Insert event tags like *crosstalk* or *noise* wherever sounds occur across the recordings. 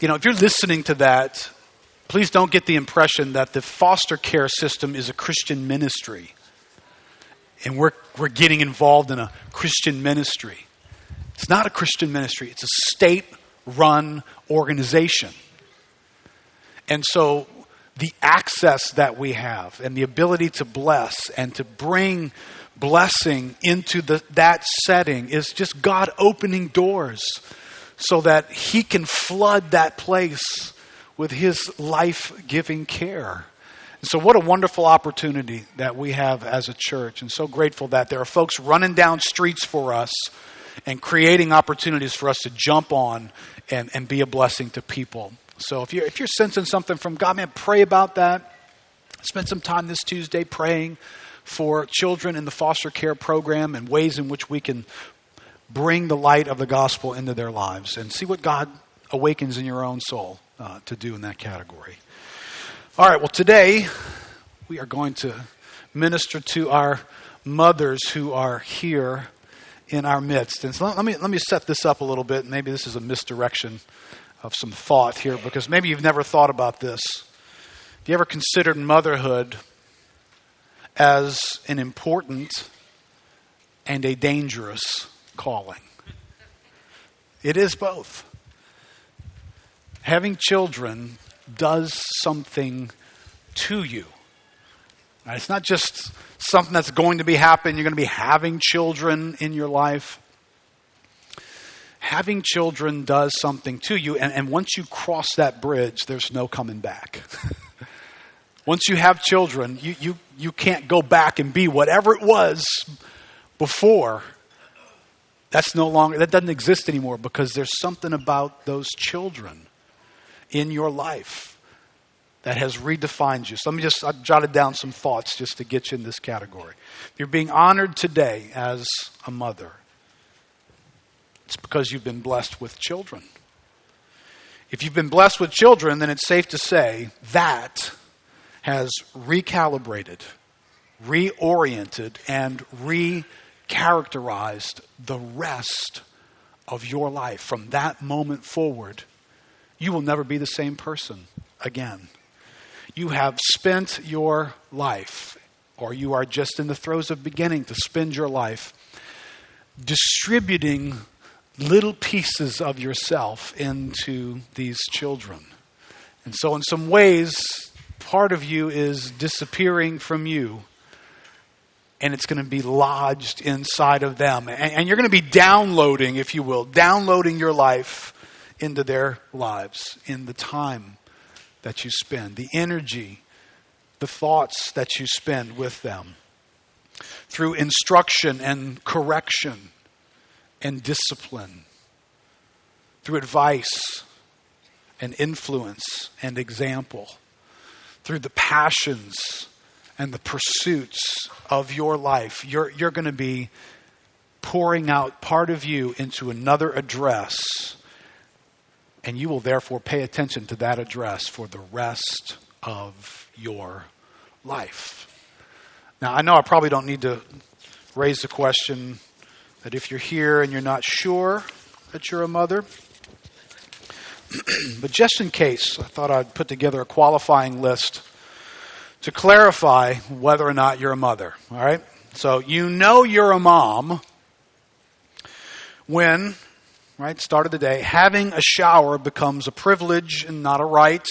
you know, if you're listening to that, please don't get the impression that the foster care system is a Christian ministry and we're, we're getting involved in a Christian ministry. It's not a Christian ministry, it's a state run organization. And so the access that we have and the ability to bless and to bring blessing into the, that setting is just God opening doors so that He can flood that place with His life giving care. And so, what a wonderful opportunity that we have as a church, and so grateful that there are folks running down streets for us and creating opportunities for us to jump on and, and be a blessing to people. So, if you're, if you're sensing something from God, man, pray about that. Spend some time this Tuesday praying for children in the foster care program and ways in which we can bring the light of the gospel into their lives and see what God awakens in your own soul uh, to do in that category. All right, well, today we are going to minister to our mothers who are here in our midst. And so let me, let me set this up a little bit. Maybe this is a misdirection of some thought here because maybe you've never thought about this. Have you ever considered motherhood as an important and a dangerous calling. It is both. Having children does something to you. It's not just something that's going to be happening. You're going to be having children in your life. Having children does something to you, and, and once you cross that bridge, there's no coming back. *laughs* Once you have children, you, you, you can't go back and be whatever it was before. That's no longer, that doesn't exist anymore because there's something about those children in your life that has redefined you. So let me just, I jotted down some thoughts just to get you in this category. You're being honored today as a mother, it's because you've been blessed with children. If you've been blessed with children, then it's safe to say that has recalibrated, reoriented, and recharacterized the rest of your life. From that moment forward, you will never be the same person again. You have spent your life, or you are just in the throes of beginning to spend your life distributing little pieces of yourself into these children. And so, in some ways, part of you is disappearing from you and it's going to be lodged inside of them. And, and, you're going to be downloading, if you will, downloading your life into their lives in the time that you spend, the energy, the thoughts that you spend with them, through instruction and correction and discipline, through advice and influence and example. Through the passions and the pursuits of your life, you're, you're going to be pouring out part of you into another address, and you will therefore pay attention to that address for the rest of your life. Now, I know I probably don't need to raise the question that if you're here and you're not sure that you're a mother, *clears throat* but just in case, I thought I'd put together a qualifying list to clarify whether or not you're a mother. All right? So you know you're a mom when, right, start of the day, having a shower becomes a privilege and not a right,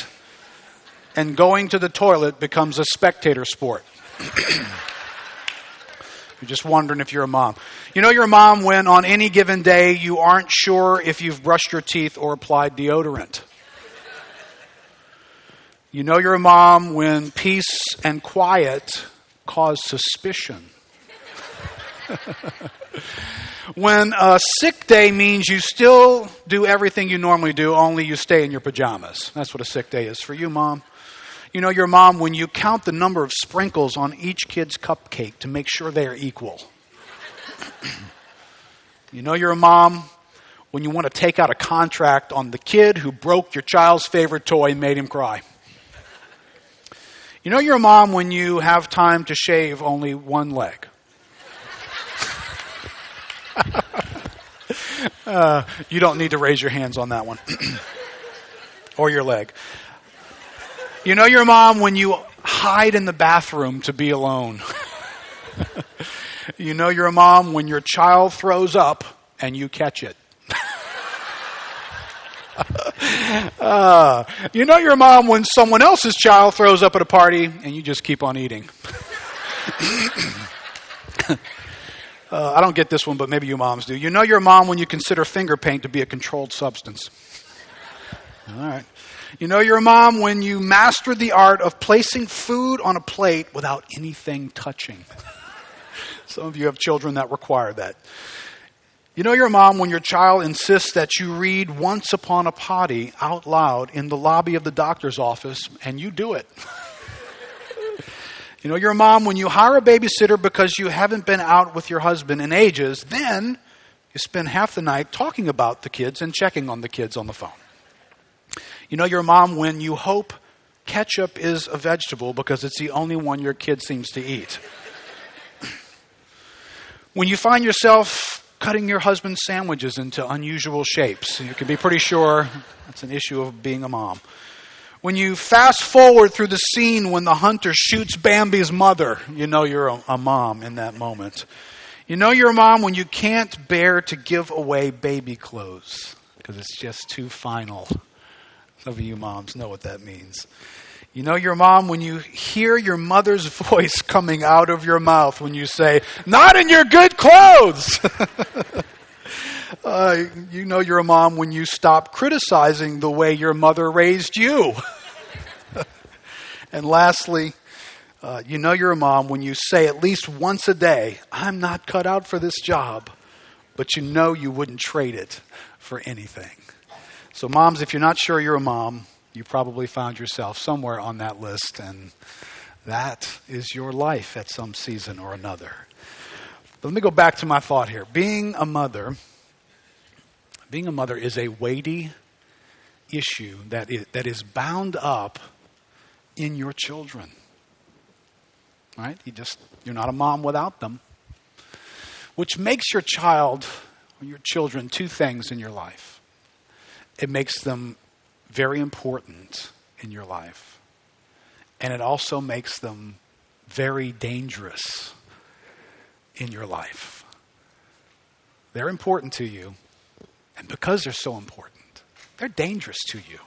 and going to the toilet becomes a spectator sport. *clears throat* You're just wondering if you're a mom. You know you're a mom when on any given day you aren't sure if you've brushed your teeth or applied deodorant. You know you're a mom when peace and quiet cause suspicion. *laughs* when a sick day means you still do everything you normally do, only you stay in your pajamas. That's what a sick day is for you, mom. You know your mom when you count the number of sprinkles on each kid's cupcake to make sure they are equal. *clears throat* you know you're a mom when you want to take out a contract on the kid who broke your child's favorite toy and made him cry. You know you're a mom when you have time to shave only one leg. *laughs* uh, you don't need to raise your hands on that one. *clears throat* or your leg. You know your mom when you hide in the bathroom to be alone. *laughs* you know your mom when your child throws up and you catch it. Uh, *laughs* you know your mom when someone else's child throws up at a party and you just keep on eating. *coughs* Uh, I don't get this one, but maybe you moms do. You know your mom when you consider finger paint to be a controlled substance. All right. You know your mom when you master the art of placing food on a plate without anything touching. Some of you have children that require that. You know your mom when your child insists that you read Once Upon a Potty out loud in the lobby of the doctor's office, and you do it. *laughs* You know, your mom, when you hire a babysitter because you haven't been out with your husband in ages, then you spend half the night talking about the kids and checking on the kids on the phone. You know, your mom, when you hope ketchup is a vegetable because it's the only one your kid seems to eat. *clears throat* when you find yourself cutting your husband's sandwiches into unusual shapes, you can be pretty sure that's an issue of being a mom. When you fast forward through the scene when the hunter shoots Bambi's mother, you know you're a, a mom in that moment. You know you're a mom when you can't bear to give away baby clothes because it's just too final. Some of you moms know what that means. You know your mom when you hear your mother's *laughs* voice coming out of your mouth when you say, Not in your good clothes! *laughs* Uh, you know you're a mom when you stop criticizing the way your mother raised you. *laughs* and lastly, uh, you know you're a mom when you say at least once a day, I'm not cut out for this job, but you know you wouldn't trade it for anything. So, moms, if you're not sure you're a mom, you probably found yourself somewhere on that list, and that is your life at some season or another. But let me go back to my thought here. Being a mother being a mother is a weighty issue that is, that is bound up in your children. Right? You just you're not a mom without them. Which makes your child your children two things in your life. It makes them very important in your life. And it also makes them very dangerous in your life. They're important to you, and because they're so important, they're dangerous to you.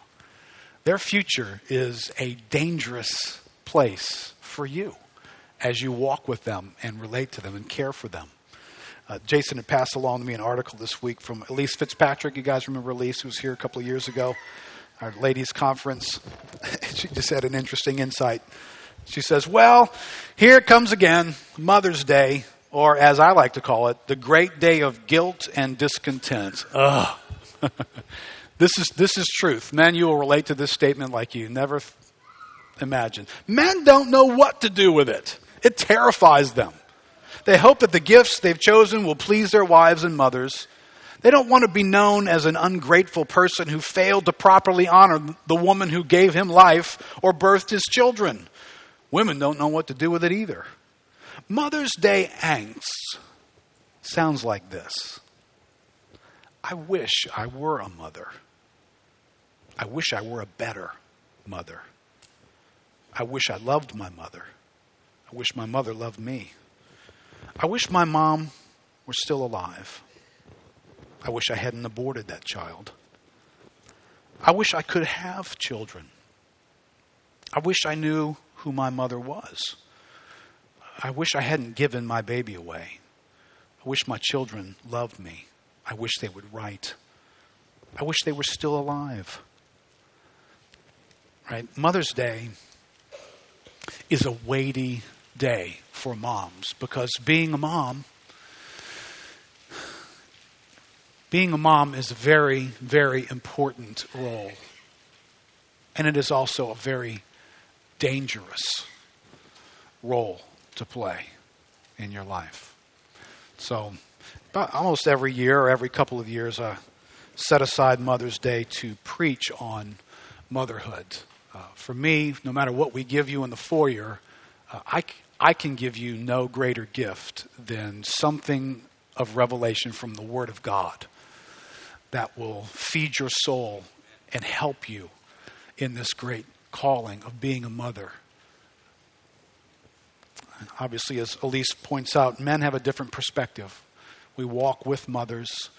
Their future is a dangerous place for you as you walk with them and relate to them and care for them. Uh, Jason had passed along to me an article this week from Elyse Fitzpatrick. You guys remember Elyse, who was here a couple of years ago, our ladies' conference. *laughs* she just had an interesting insight. She says, Well, here comes again, Mother's Day or as I like to call it, the great day of guilt and discontent. Ugh. *laughs* this is this is truth. Men, you will relate to this statement like you never imagined. Men don't know what to do with it. It terrifies them. They hope that the gifts they've chosen will please their wives and mothers. They don't want to be known as an ungrateful person who failed to properly honor the woman who gave him life or birthed his children. Women don't know what to do with it either. Mother's Day angst sounds like this I wish I were a mother. I wish I were a better mother. I wish I loved my mother. I wish my mother loved me. I wish my mom were still alive. I wish I hadn't aborted that child. I wish I could have children. I wish I knew who my mother was. I wish I hadn't given my baby away. I wish my children loved me. I wish they would write. I wish they were still alive. Right? Mother's Day is a weighty day for moms because being a mom being a mom is a very very important role and it is also a very dangerous role to play in your life. So, about almost every year or every couple of years, I set aside Mother's Day to preach on motherhood. Uh, for me, no matter what we give you in the foyer, uh, I, I can give you no greater gift than something of revelation from the Word of God that will feed your soul and help you in this great calling of being a mother. Obviously, as Elyse points out, men have a different perspective. We walk with mothers.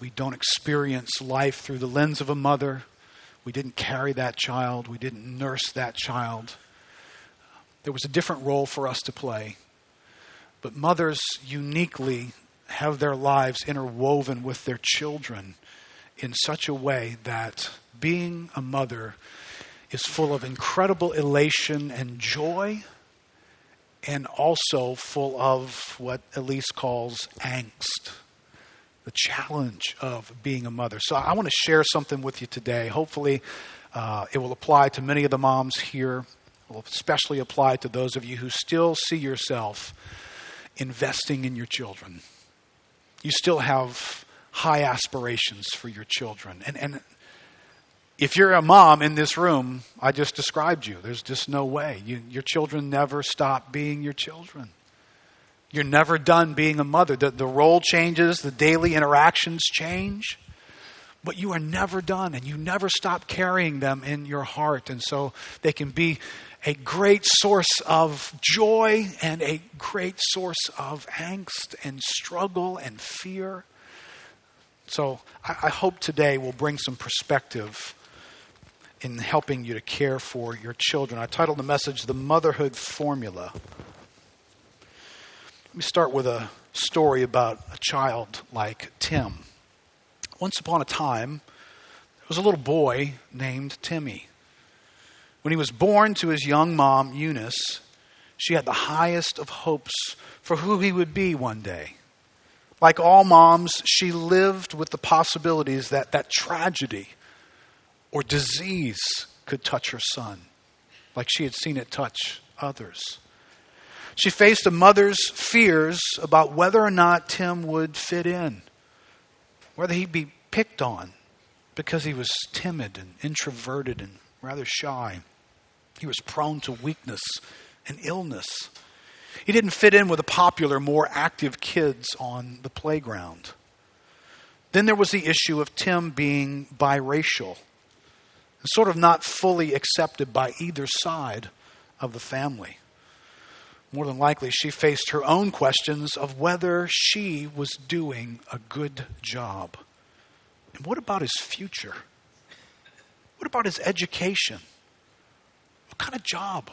We don't experience life through the lens of a mother. We didn't carry that child. We didn't nurse that child. There was a different role for us to play. But mothers uniquely have their lives interwoven with their children in such a way that being a mother is full of incredible elation and joy, and also full of what Elyse calls angst, the challenge of being a mother. So I want to share something with you today. Hopefully, uh, it will apply to many of the moms here, will especially apply to those of you who still see yourself investing in your children. You still have high aspirations for your children. And, and if you're a mom in this room, I just described you. There's just no way. You, your children never stop being your children. You're never done being a mother. The, the role changes, the daily interactions change, but you are never done and you never stop carrying them in your heart. And so they can be a great source of joy and a great source of angst and struggle and fear. So I, I hope today will bring some perspective in helping you to care for your children. I titled the message The Motherhood Formula. Let me start with a story about a child like Tim. Once upon a time, there was a little boy named Timmy. When he was born to his young mom, Eunice, she had the highest of hopes for who he would be one day. Like all moms, she lived with the possibilities that that tragedy or disease could touch her son, like she had seen it touch others. She faced a mother's fears about whether or not Tim would fit in, whether he'd be picked on because he was timid and introverted and rather shy. He was prone to weakness and illness. He didn't fit in with the popular, more active kids on the playground. Then there was the issue of Tim being biracial and sort of not fully accepted by either side of the family. More than likely, she faced her own questions of whether she was doing a good job. And what about his future? What about his education? What kind of job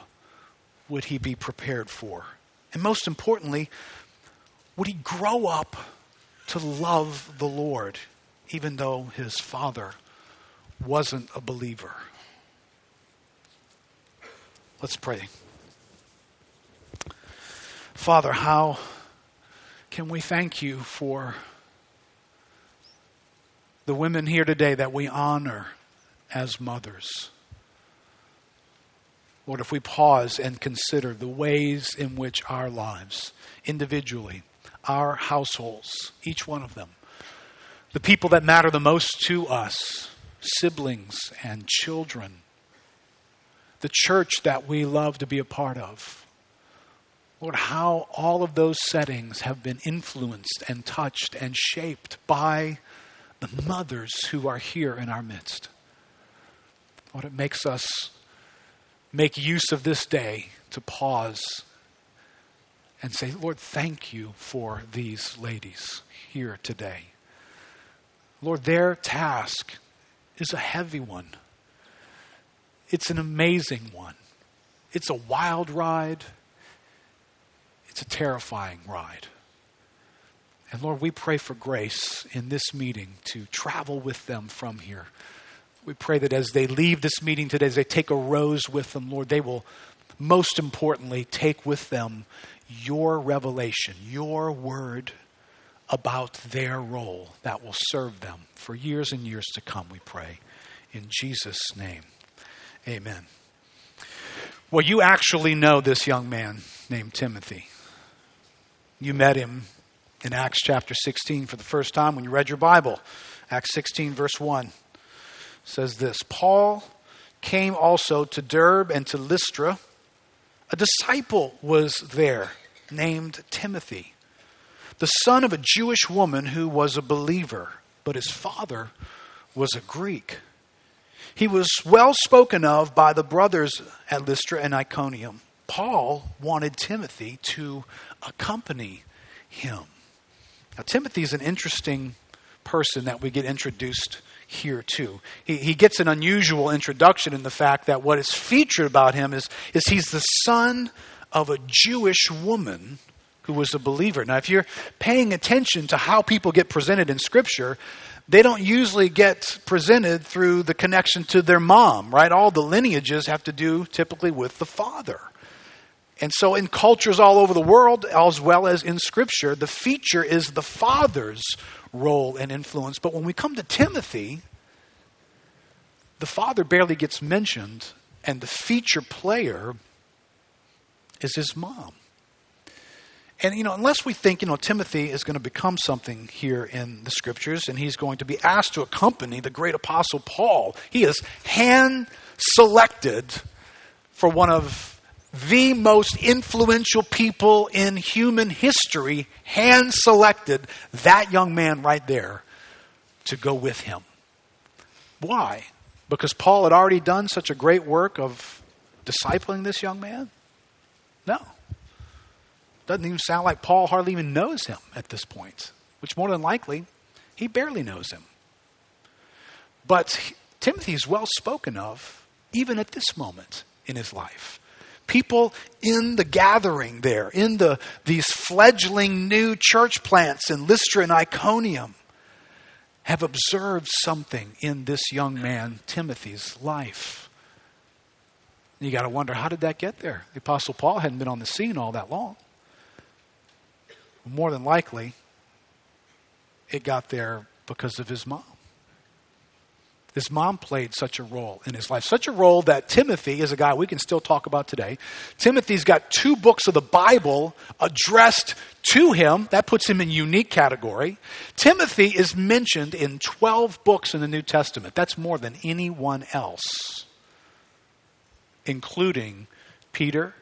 would he be prepared for? And most importantly, would he grow up to love the Lord, even though his father wasn't a believer. Let's pray. Father, how can we thank you for the women here today that we honor as mothers? Lord, if we pause and consider the ways in which our lives, individually, our households, each one of them, the people that matter the most to us, siblings and children, the church that we love to be a part of. Lord, how all of those settings have been influenced and touched and shaped by the mothers who are here in our midst. Lord, it makes us make use of this day to pause and say, Lord, thank you for these ladies here today. Lord, their task is a heavy one. It's an amazing one. It's a wild ride. It's a terrifying ride. And Lord, we pray for grace in this meeting to travel with them from here. We pray that as they leave this meeting today, as they take a rose with them, Lord, they will most importantly take with them your revelation, your word about their role that will serve them for years and years to come, we pray. In Jesus' name, amen. Well, you actually know this young man named Timothy. You met him in Acts chapter 16 for the first time when you read your Bible. Acts 16, verse 1 says this Paul came also to Derbe and to Lystra. A disciple was there named Timothy the son of a Jewish woman who was a believer, but his father was a Greek. He was well spoken of by the brothers at Lystra and Iconium. Paul wanted Timothy to accompany him. Now, Timothy is an interesting person that we get introduced here too. He, he gets an unusual introduction in the fact that what is featured about him is, is he's the son of a Jewish woman who was a believer. Now, if you're paying attention to how people get presented in Scripture, they don't usually get presented through the connection to their mom, right? All the lineages have to do typically with the father. And so, in cultures all over the world, as well as in Scripture, the feature is the father's role and influence. But when we come to Timothy, the father barely gets mentioned, and the feature player is his mom. And, you know, unless we think, you know, Timothy is going to become something here in the scriptures and he's going to be asked to accompany the great apostle Paul, he is hand selected for one of the most influential people in human history, hand selected that young man right there to go with him. Why? Because Paul had already done such a great work of discipling this young man? No. Doesn't even sound like Paul hardly even knows him at this point, which more than likely, he barely knows him. But Timothy is well spoken of even at this moment in his life. People in the gathering there, in the, these fledgling new church plants in Lystra and Iconium, have observed something in this young man, Timothy's life. You got to wonder, how did that get there? The Apostle Paul hadn't been on the scene all that long. More than likely, it got there because of his mom. His mom played such a role in his life, such a role that Timothy is a guy we can still talk about today. Timothy's got two books of the Bible addressed to him. That puts him in unique category. Timothy is mentioned in 12 books in the New Testament. That's more than anyone else, including Peter,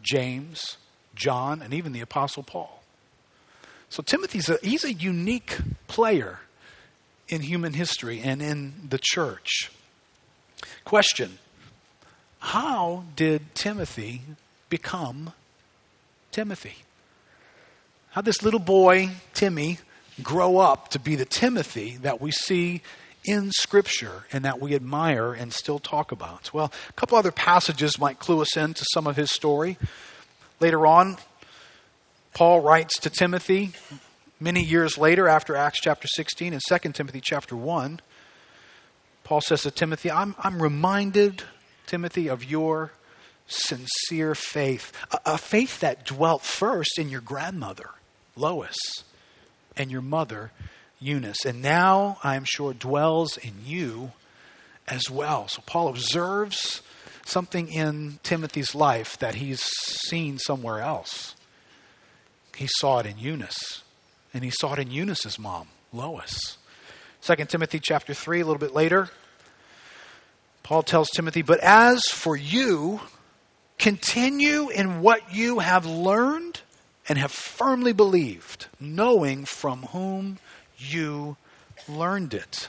James, John, and even the Apostle Paul. So Timothy's a, he's a unique player in human history and in the church. Question How did Timothy become Timothy? How this little boy, Timmy, grow up to be the Timothy that we see in Scripture and that we admire and still talk about? Well, a couple other passages might clue us into some of his story. Later on, Paul writes to Timothy Many years later, after Acts chapter 16 and 2 Timothy chapter 1, Paul says to Timothy, I'm, I'm reminded, Timothy, of your sincere faith, a, a faith that dwelt first in your grandmother, Lois, and your mother, Eunice, and now I am sure dwells in you as well. So Paul observes something in Timothy's life that he's seen somewhere else. He saw it in Eunice. And he saw it in Eunice's mom, Lois. 2 Timothy chapter 3, a little bit later, Paul tells Timothy, But as for you, continue in what you have learned and have firmly believed, knowing from whom you learned it,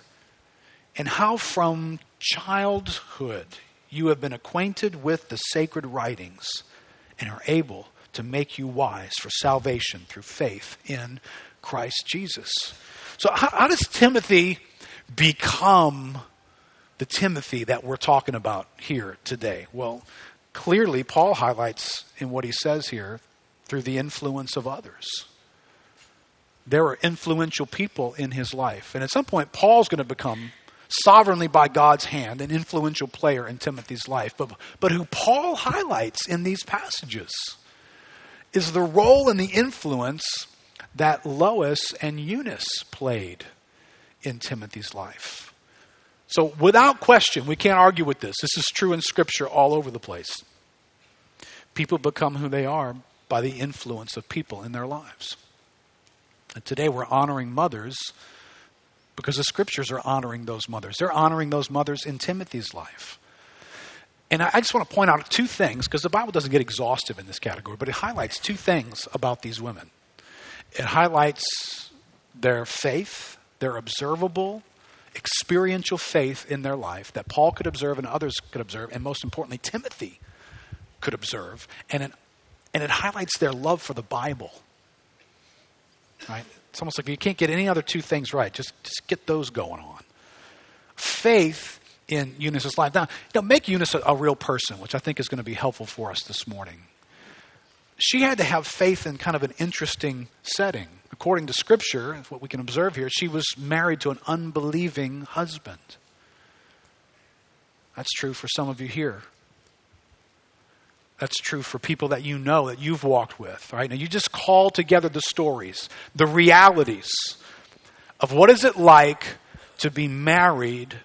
and how from childhood you have been acquainted with the sacred writings and are able to make you wise for salvation through faith in Christ Jesus. So, how, how does Timothy become the Timothy that we're talking about here today? Well, clearly, Paul highlights in what he says here through the influence of others. There are influential people in his life. And at some point, Paul's going to become sovereignly by God's hand an influential player in Timothy's life. But, but who Paul highlights in these passages is the role and the influence that Lois and Eunice played in Timothy's life. So, without question, we can't argue with this. This is true in Scripture all over the place. People become who they are by the influence of people in their lives. And today we're honoring mothers because the Scriptures are honoring those mothers. They're honoring those mothers in Timothy's life. And I just want to point out two things because the Bible doesn't get exhaustive in this category, but it highlights two things about these women. It highlights their faith, their observable experiential faith in their life that Paul could observe and others could observe, and most importantly, Timothy could observe. And it, and it highlights their love for the Bible. Right? It's almost like you can't get any other two things right. Just, just get those going on. Faith in Eunice's life. Now, you know, make Eunice a, a real person, which I think is going to be helpful for us this morning. She had to have faith in kind of an interesting setting. According to Scripture, what we can observe here, she was married to an unbelieving husband. That's true for some of you here. That's true for people that you know, that you've walked with, right? Now you just call together the stories, the realities of what is it like to be married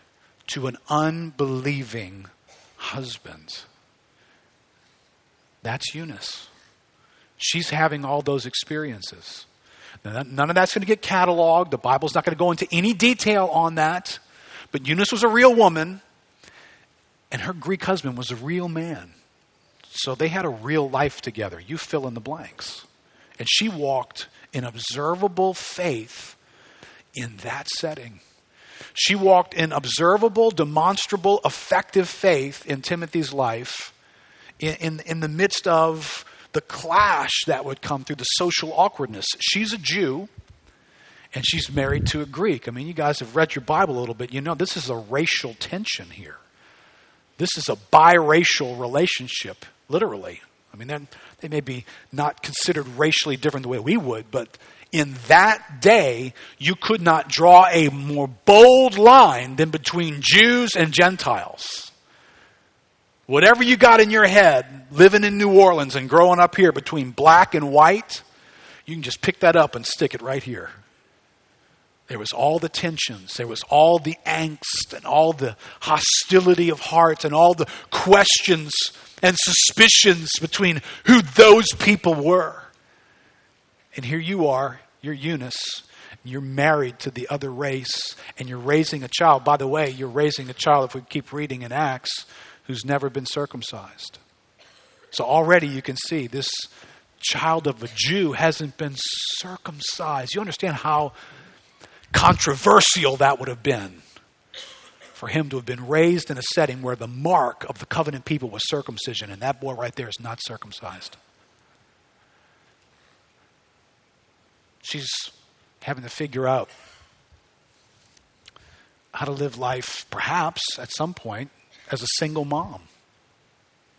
to an unbelieving husband. That's Eunice. She's having all those experiences. None of that's going to get cataloged. The Bible's not going to go into any detail on that. But Eunice was a real woman, and her Greek husband was a real man. So they had a real life together. You fill in the blanks. And she walked in observable faith in that setting. She walked in observable, demonstrable, effective faith in Timothy's life in, in, in, the midst of the clash that would come through the social awkwardness. She's a Jew and she's married to a Greek. I mean, you guys have read your Bible a little bit. You know, this is a racial tension here. This is a biracial relationship, literally. I mean, they may be not considered racially different the way we would, but in that day, you could not draw a more bold line than between Jews and Gentiles. Whatever you got in your head, living in New Orleans and growing up here between black and white, you can just pick that up and stick it right here. There was all the tensions, there was all the angst and all the hostility of heart and all the questions and suspicions between who those people were. And here you are, you're Eunice, you're married to the other race, and you're raising a child. By the way, you're raising a child, if we keep reading in Acts, who's never been circumcised. So already you can see this child of a Jew hasn't been circumcised. You understand how controversial that would have been for him to have been raised in a setting where the mark of the covenant people was circumcision, and that boy right there is not circumcised. She's having to figure out how to live life, perhaps at some point, as a single mom.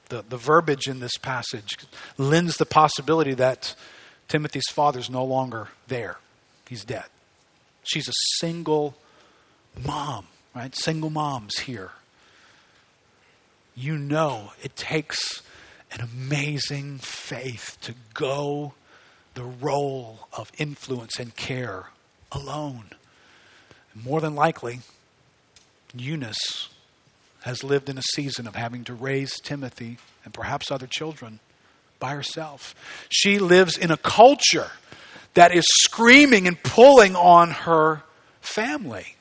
The, the verbiage in this passage lends the possibility that Timothy's father's no longer there, he's dead. She's a single mom, right? Single moms here. You know it takes an amazing faith to go the role of influence and care alone. More than likely, Eunice has lived in a season of having to raise Timothy and perhaps other children by herself. She lives in a culture that is screaming and pulling on her family.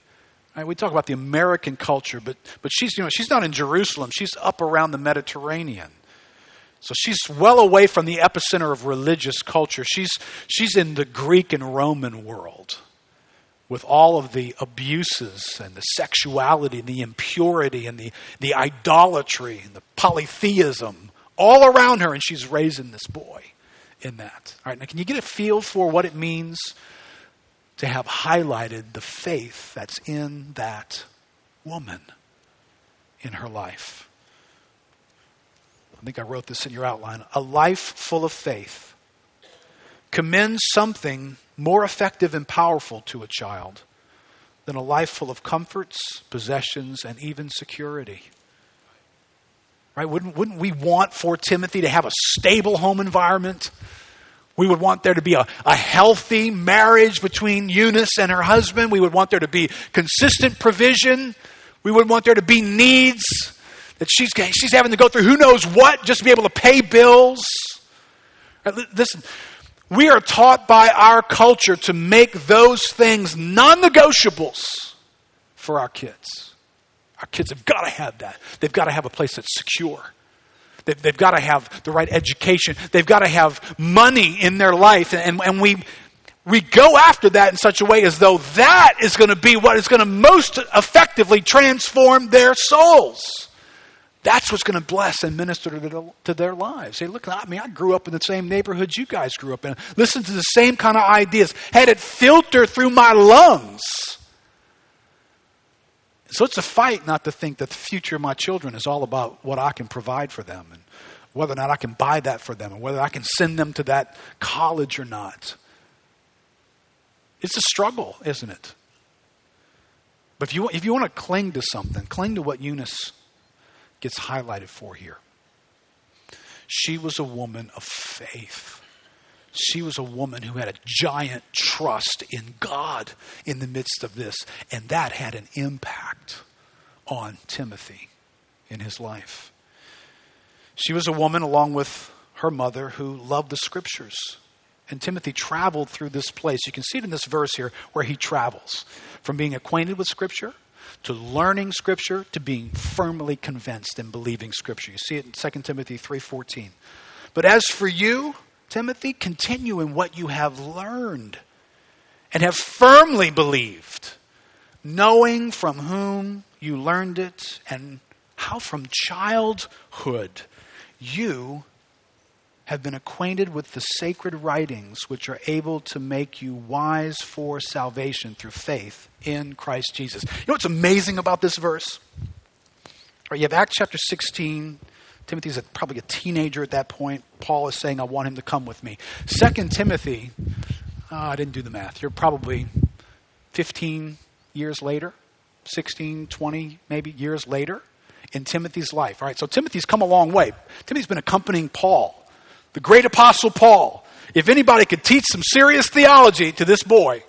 Right, we talk about the American culture, but, but she's, you know, she's not in Jerusalem. She's up around the Mediterranean. So she's well away from the epicenter of religious culture. She's, she's in the Greek and Roman world with all of the abuses and the sexuality and the impurity and the, the idolatry and the polytheism all around her, and she's raising this boy in that. All right, now can you get a feel for what it means to have highlighted the faith that's in that woman in her life? I think I wrote this in your outline. A life full of faith commends something more effective and powerful to a child than a life full of comforts, possessions, and even security. Right? Wouldn't, wouldn't we want for Timothy to have a stable home environment? We would want there to be a, a healthy marriage between Eunice and her husband. We would want there to be consistent provision. We would want there to be needs that she's, she's having to go through who knows what just to be able to pay bills. Listen, we are taught by our culture to make those things non negotiables for our kids. Our kids have got to have that. They've got to have a place that's secure. They've, they've got to have the right education. They've got to have money in their life. And, and we, we go after that in such a way as though that is going to be what is going to most effectively transform their souls. That's what's going to bless and minister to their, to their lives. Hey, look, I mean, I grew up in the same neighborhoods you guys grew up in. Listen to the same kind of ideas. Had it filter through my lungs. So it's a fight not to think that the future of my children is all about what I can provide for them and whether or not I can buy that for them and whether I can send them to that college or not. It's a struggle, isn't it? But if you, if you want to cling to something, cling to what Eunice gets highlighted for here. She was a woman of faith. She was a woman who had a giant trust in God in the midst of this, and that had an impact on Timothy in his life. She was a woman, along with her mother, who loved the scriptures. And Timothy traveled through this place. You can see it in this verse here where he travels from being acquainted with Scripture to learning Scripture to being firmly convinced in believing Scripture. You see it in 2 Timothy 3.14. But as for you, Timothy, continue in what you have learned and have firmly believed, knowing from whom you learned it and how from childhood you have been acquainted with the sacred writings which are able to make you wise for salvation through faith in Christ Jesus. You know what's amazing about this verse? Right, you have Acts chapter 16. Timothy's a, probably a teenager at that point. Paul is saying, I want him to come with me. Second Timothy, uh, I didn't do the math. You're probably 15 years later, 16, 20 maybe years later in Timothy's life. All right, so Timothy's come a long way. Timothy's been accompanying Paul the great apostle Paul. If anybody could teach some serious theology to this boy,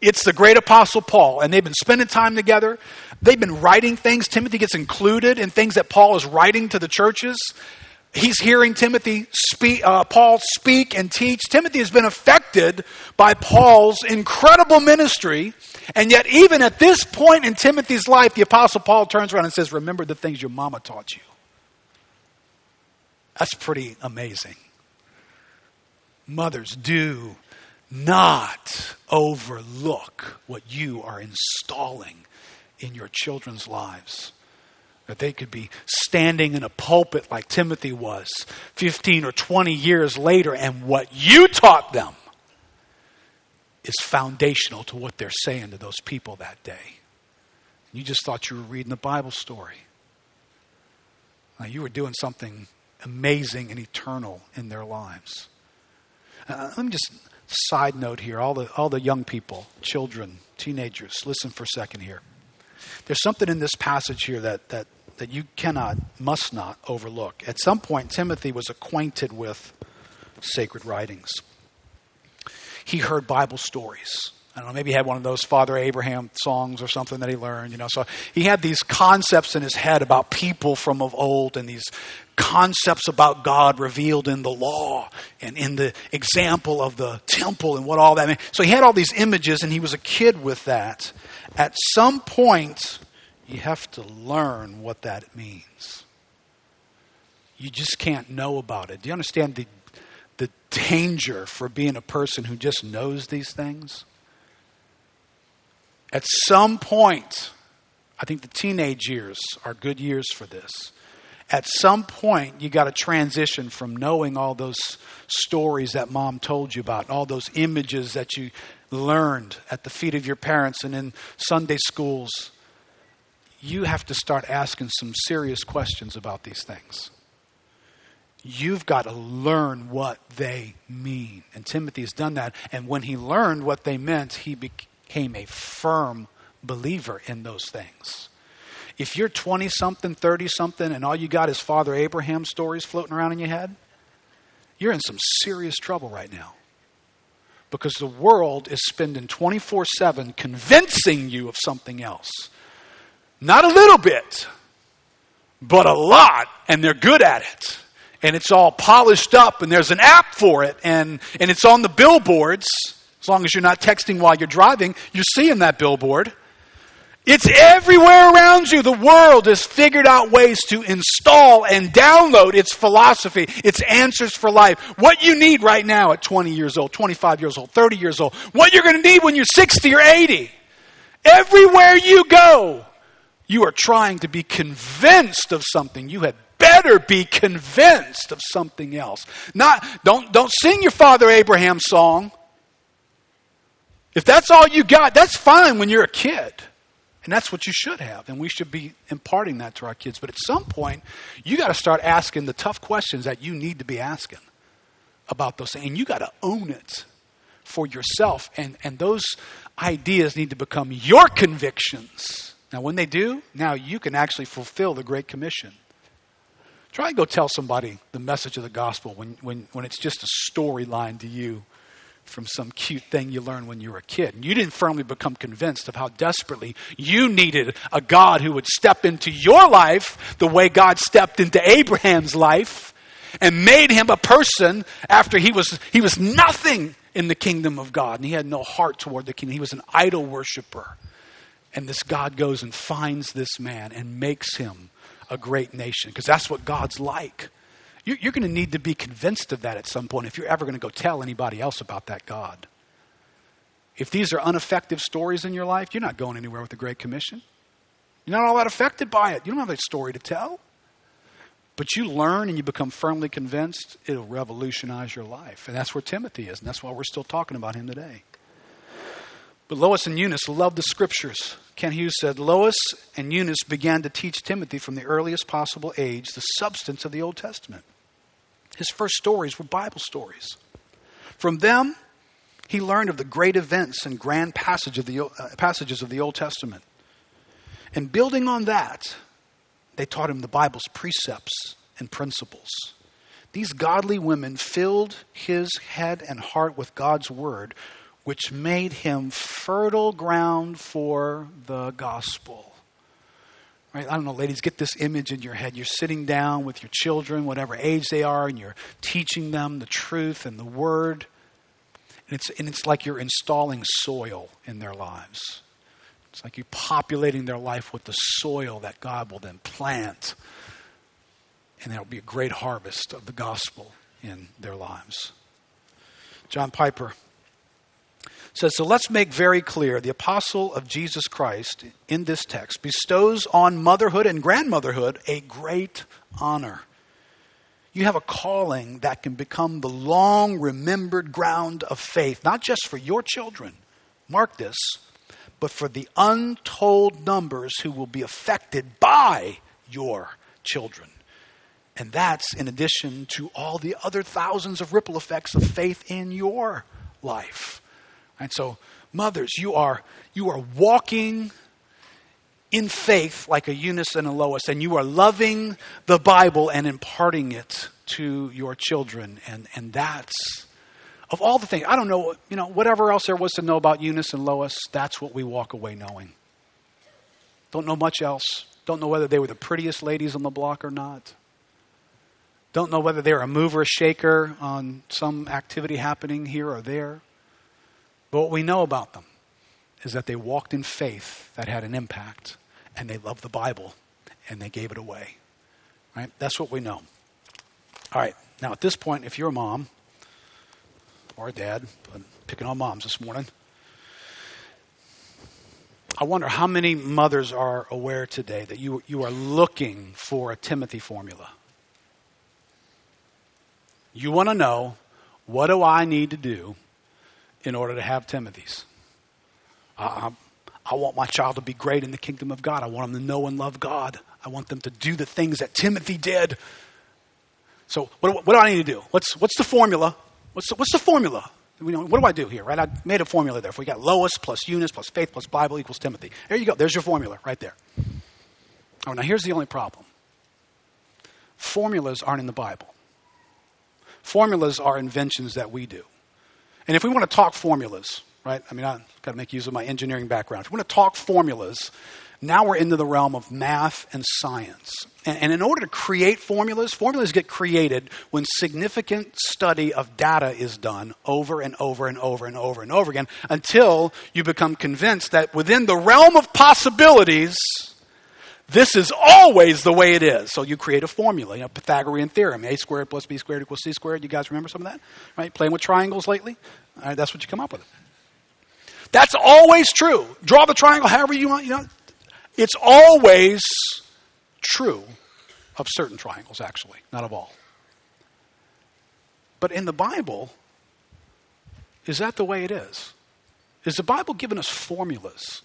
it's the great apostle Paul. And they've been spending time together. They've been writing things. Timothy gets included in things that Paul is writing to the churches. He's hearing Timothy speak, uh, Paul speak and teach. Timothy has been affected by Paul's incredible ministry. And yet, even at this point in Timothy's life, the Apostle Paul turns around and says, Remember the things your mama taught you. That's pretty amazing. Mothers, do not overlook what you are installing in your children's lives. That they could be standing in a pulpit like Timothy was 15 or 20 years later, and what you taught them is foundational to what they're saying to those people that day. You just thought you were reading a Bible story. Now, you were doing something amazing and eternal in their lives. Uh, let me just side note here all the, all the young people, children, teenagers, listen for a second here. There's something in this passage here that, that, that you cannot, must not overlook. At some point, Timothy was acquainted with sacred writings. He heard Bible stories. Don't know, maybe he had one of those Father Abraham songs or something that he learned, you know. So he had these concepts in his head about people from of old and these concepts about God revealed in the law and in the example of the temple and what all that meant. So he had all these images and he was a kid with that. At some point, you have to learn what that means. You just can't know about it. Do you understand the, the danger for being a person who just knows these things? At some point, I think the teenage years are good years for this at some point, you got to transition from knowing all those stories that mom told you about, all those images that you learned at the feet of your parents and in Sunday schools. You have to start asking some serious questions about these things. You've got to learn what they mean. And Timothy has done that. And when he learned what they meant, he became a firm believer in those things. If you're 20 something, 30 something, and all you got is Father Abraham stories floating around in your head, you're in some serious trouble right now. Because the world is spending 24 7 convincing you of something else. Not a little bit, but a lot, and they're good at it. And it's all polished up, and there's an app for it, and, and it's on the billboards. As long as you're not texting while you're driving, you're seeing that billboard It's everywhere around you. The world has figured out ways to install and download its philosophy, its answers for life. What you need right now at 20 years old, 25 years old, 30 years old. What you're going to need when you're 60 or 80. Everywhere you go, you are trying to be convinced of something. You had better be convinced of something else. Not, don't, don't sing your father Abraham song. If that's all you got, that's fine when you're a kid. And that's what you should have. And we should be imparting that to our kids. But at some point, you got to start asking the tough questions that you need to be asking about those things. And you got to own it for yourself. And, and those ideas need to become your convictions. Now, when they do, now you can actually fulfill the Great Commission. Try and go tell somebody the message of the gospel when, when, when it's just a storyline to you from some cute thing you learned when you were a kid. And you didn't firmly become convinced of how desperately you needed a God who would step into your life the way God stepped into Abraham's life and made him a person after he was, he was nothing in the kingdom of God and he had no heart toward the kingdom. He was an idol worshiper. And this God goes and finds this man and makes him a great nation because that's what God's like. You're going to need to be convinced of that at some point if you're ever going to go tell anybody else about that God. If these are ineffective stories in your life, you're not going anywhere with the Great Commission. You're not all that affected by it. You don't have a story to tell. But you learn and you become firmly convinced, it'll revolutionize your life. And that's where Timothy is, and that's why we're still talking about him today. But Lois and Eunice loved the scriptures. Kent Hughes said Lois and Eunice began to teach Timothy from the earliest possible age the substance of the Old Testament. His first stories were Bible stories. From them, he learned of the great events and grand passage of the, uh, passages of the Old Testament. And building on that, they taught him the Bible's precepts and principles. These godly women filled his head and heart with God's word, which made him fertile ground for the gospel. Right? I don't know, ladies, get this image in your head. You're sitting down with your children, whatever age they are, and you're teaching them the truth and the word. And it's, and it's like you're installing soil in their lives. It's like you're populating their life with the soil that God will then plant. And there'll be a great harvest of the gospel in their lives. John Piper says, So let's make very clear the apostle of Jesus Christ in this text bestows on motherhood and grandmotherhood a great honor. You have a calling that can become the long remembered ground of faith, not just for your children, mark this, but for the untold numbers who will be affected by your children. And that's in addition to all the other thousands of ripple effects of faith in your life. And so, mothers, you are, you are walking in faith like a Eunice and a Lois, and you are loving the Bible and imparting it to your children. And, and that's, of all the things, I don't know, you know, whatever else there was to know about Eunice and Lois, that's what we walk away knowing. Don't know much else. Don't know whether they were the prettiest ladies on the block or not. Don't know whether they were a mover, a shaker on some activity happening here or there. But what we know about them is that they walked in faith that had an impact, and they loved the Bible, and they gave it away. Right? That's what we know. All right. Now, at this point, if you're a mom or a dad, I'm picking on moms this morning, I wonder how many mothers are aware today that you, you are looking for a Timothy formula. You want to know what do I need to do in order to have Timothy's. I, I, want my child to be great in the kingdom of God. I want them to know and love God. I want them to do the things that Timothy did. So, what, what do I need to do? What's, what's the formula? What's the, what's the formula? What do I do here, right? I made a formula there. If we got Lois plus Eunice plus faith plus Bible equals Timothy. There you go. There's your formula right there. Oh, now here's the only problem formulas aren't in the Bible. Formulas are inventions that we do. And if we want to talk formulas, right? I mean, I've got to make use of my engineering background. If we want to talk formulas, Now we're into the realm of math and science. And, and, in order to create formulas, formulas get created when significant study of data is done over and over and over and over and over again until you become convinced that within the realm of possibilities, this is always the way it is. So you create a formula, you know, Pythagorean theorem, a squared plus b squared equals c squared. You guys remember some of that? Right? Playing with triangles lately? that's what you come up with. That's always true. Draw the triangle however you want. You know, it's always true of certain triangles, actually, not of all. But in the Bible, is that the way it is? Is the Bible giving us formulas?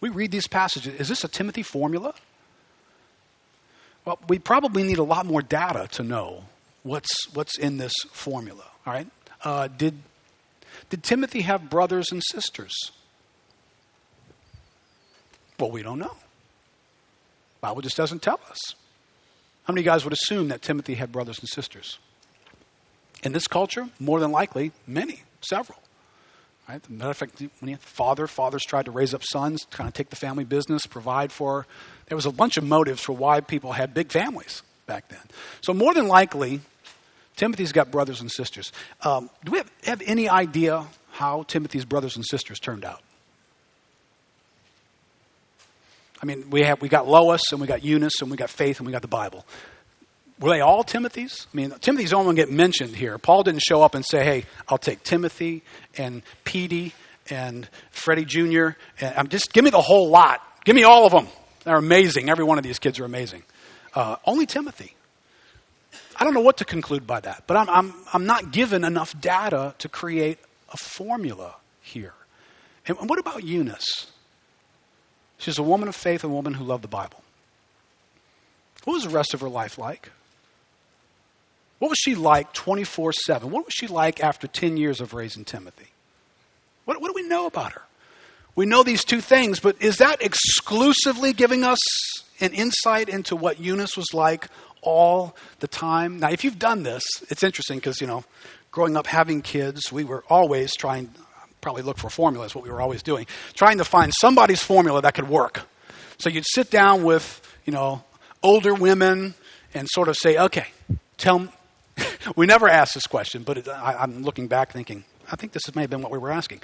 We read these passages. Is this a Timothy formula? Well, we probably need a lot more data to know what's, what's in this formula. All right? Uh, did, did Timothy have brothers and sisters? Well, we don't know. Bible just doesn't tell us. How many guys would assume that Timothy had brothers and sisters? In this culture, more than likely, many, several. Right? matter of fact, when father, fathers tried to raise up sons, to kind of take the family business, provide for. There was a bunch of motives for why people had big families back then. So more than likely, Timothy's got brothers and sisters. Um, do we have, have any idea how Timothy's brothers and sisters turned out? I mean, we have we got Lois and we got Eunice and we got Faith and we got the Bible. Were they all Timothy's? I mean, Timothy's the only one get mentioned here. Paul didn't show up and say, "Hey, I'll take Timothy and Petey and Freddie Jr. And um, just give me the whole lot. Give me all of them. They're amazing. Every one of these kids are amazing. Uh, only Timothy. I don't know what to conclude by that, but I'm, I'm, I'm not given enough data to create a formula here. And what about Eunice? She's a woman of faith, and a woman who loved the Bible. What was the rest of her life like? What was she like 24 7? What was she like after 10 years of raising Timothy? What, what do we know about her? We know these two things, but is that exclusively giving us an insight into what Eunice was like all the time? Now, if you've done this, it's interesting because, you know, growing up having kids, we were always trying, probably look for formulas, what we were always doing, trying to find somebody's formula that could work. So you'd sit down with, you know, older women and sort of say, okay, tell. *laughs* we never asked this question, but it, I, I'm looking back thinking, I think this may have been what we were asking.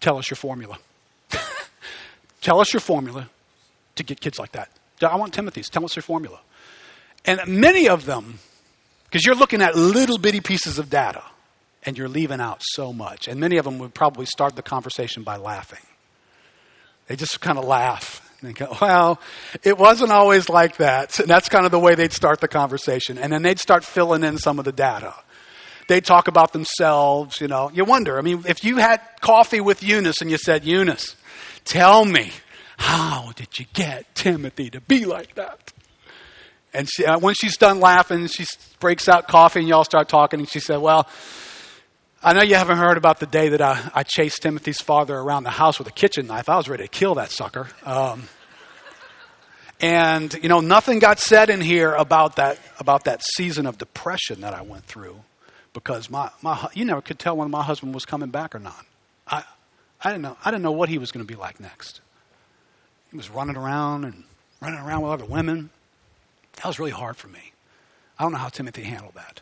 Tell us your formula. *laughs* tell us your formula to get kids like that. I want Timothy's. Tell us your formula. And many of them, because you're looking at little bitty pieces of data and you're leaving out so much. And many of them would probably start the conversation by laughing. They just kind of laugh and go, well, it wasn't always like that. And that's kind of the way they'd start the conversation. And then they'd start filling in some of the data. They'd talk about themselves, you know. You wonder, I mean, if you had coffee with Eunice and you said, Eunice, tell me, how did you get Timothy to be like that? And she, uh, when she's done laughing, she breaks out coffee and y'all start talking. And she said, Well, I know you haven't heard about the day that I, I, chased Timothy's father around the house with a kitchen knife. I was ready to kill that sucker. Um, and you know, nothing got said in here about that about that season of depression that I went through, because my, my you never could tell when my husband was coming back or not. I I didn't know I didn't know what he was going to be like next. He was running around and running around with other women. That was really hard for me. I don't know how Timothy handled that,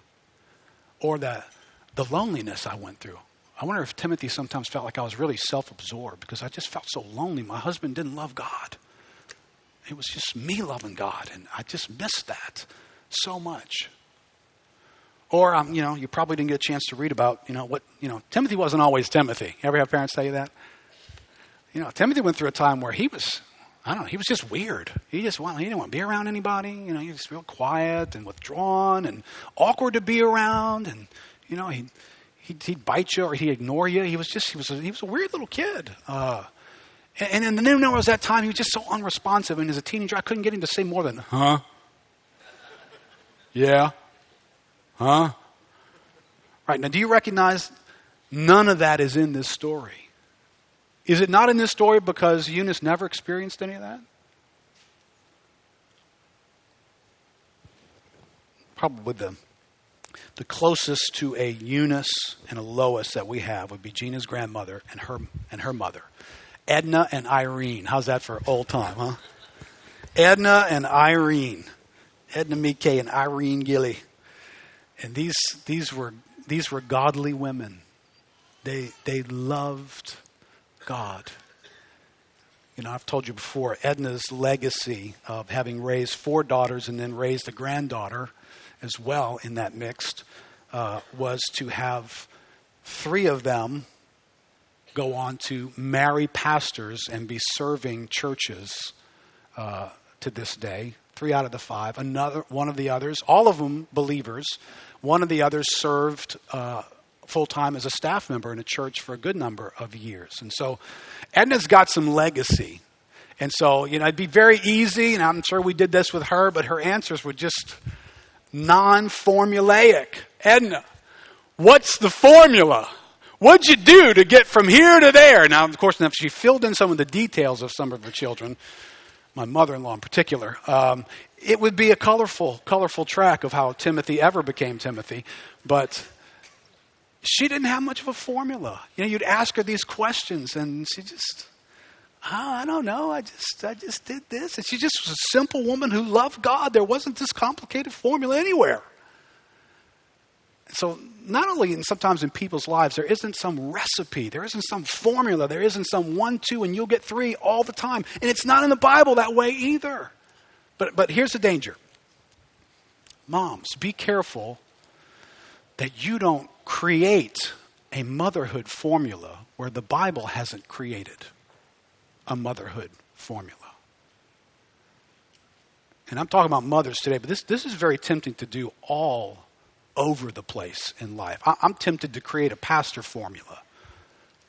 or that the loneliness I went through. I wonder if Timothy sometimes felt like I was really self absorbed because I just felt so lonely. My husband didn't love God. It was just me loving God, and I just missed that so much. Or, um, you know, you probably didn't get a chance to read about, you know, what, you know, Timothy wasn't always Timothy. Ever have parents tell you that? You know, Timothy went through a time where he was, I don't know, he was just weird. He just, well, he didn't want to be around anybody. You know, he was real quiet and withdrawn and awkward to be around. And, you know, he'd, he'd, he'd bite you or he'd ignore you. He was just, he was a, he was a weird little kid. Uh, and, and then there was that time he was just so unresponsive. And as a teenager, I couldn't get him to say more than, huh? Yeah? Huh? Right, now do you recognize none of that is in this story? Is it not in this story because Eunice never experienced any of that? Probably the the closest to a Eunice and a Lois that we have would be Gina's grandmother and her and her mother. Edna and Irene. How's that for old time, huh? Edna and Irene. Edna Mike and Irene Gilly. And these, these, were, these were godly women. They, they loved God. You know, I've told you before, Edna's legacy of having raised four daughters and then raised a granddaughter as well in that mixed uh, was to have three of them go on to marry pastors and be serving churches uh, to this day. Three out of the five. Another one of the others, all of them believers. One of the others served uh, full time as a staff member in a church for a good number of years. And so Edna's got some legacy. And so, you know, it'd be very easy, and I'm sure we did this with her, but her answers were just non formulaic. Edna, what's the formula? What'd you do to get from here to there? Now, of course, if she filled in some of the details of some of her children, my mother-in-law in particular, um, it would be a colorful, colorful track of how Timothy ever became Timothy. But she didn't have much of a formula. You know, you'd ask her these questions, and she just, oh, I don't know. I just, I just did this, and she just was a simple woman who loved God. There wasn't this complicated formula anywhere. So not only in, sometimes in people's lives, there isn't some recipe, there isn't some formula, there isn't some one, two, and you'll get three all the time. And it's not in the Bible that way either. But, but here's the danger moms, be careful that you don't create a motherhood formula where the Bible hasn't created a motherhood formula. And I'm talking about mothers today, but this, this is very tempting to do all over the place in life. I, I'm tempted to create a pastor formula.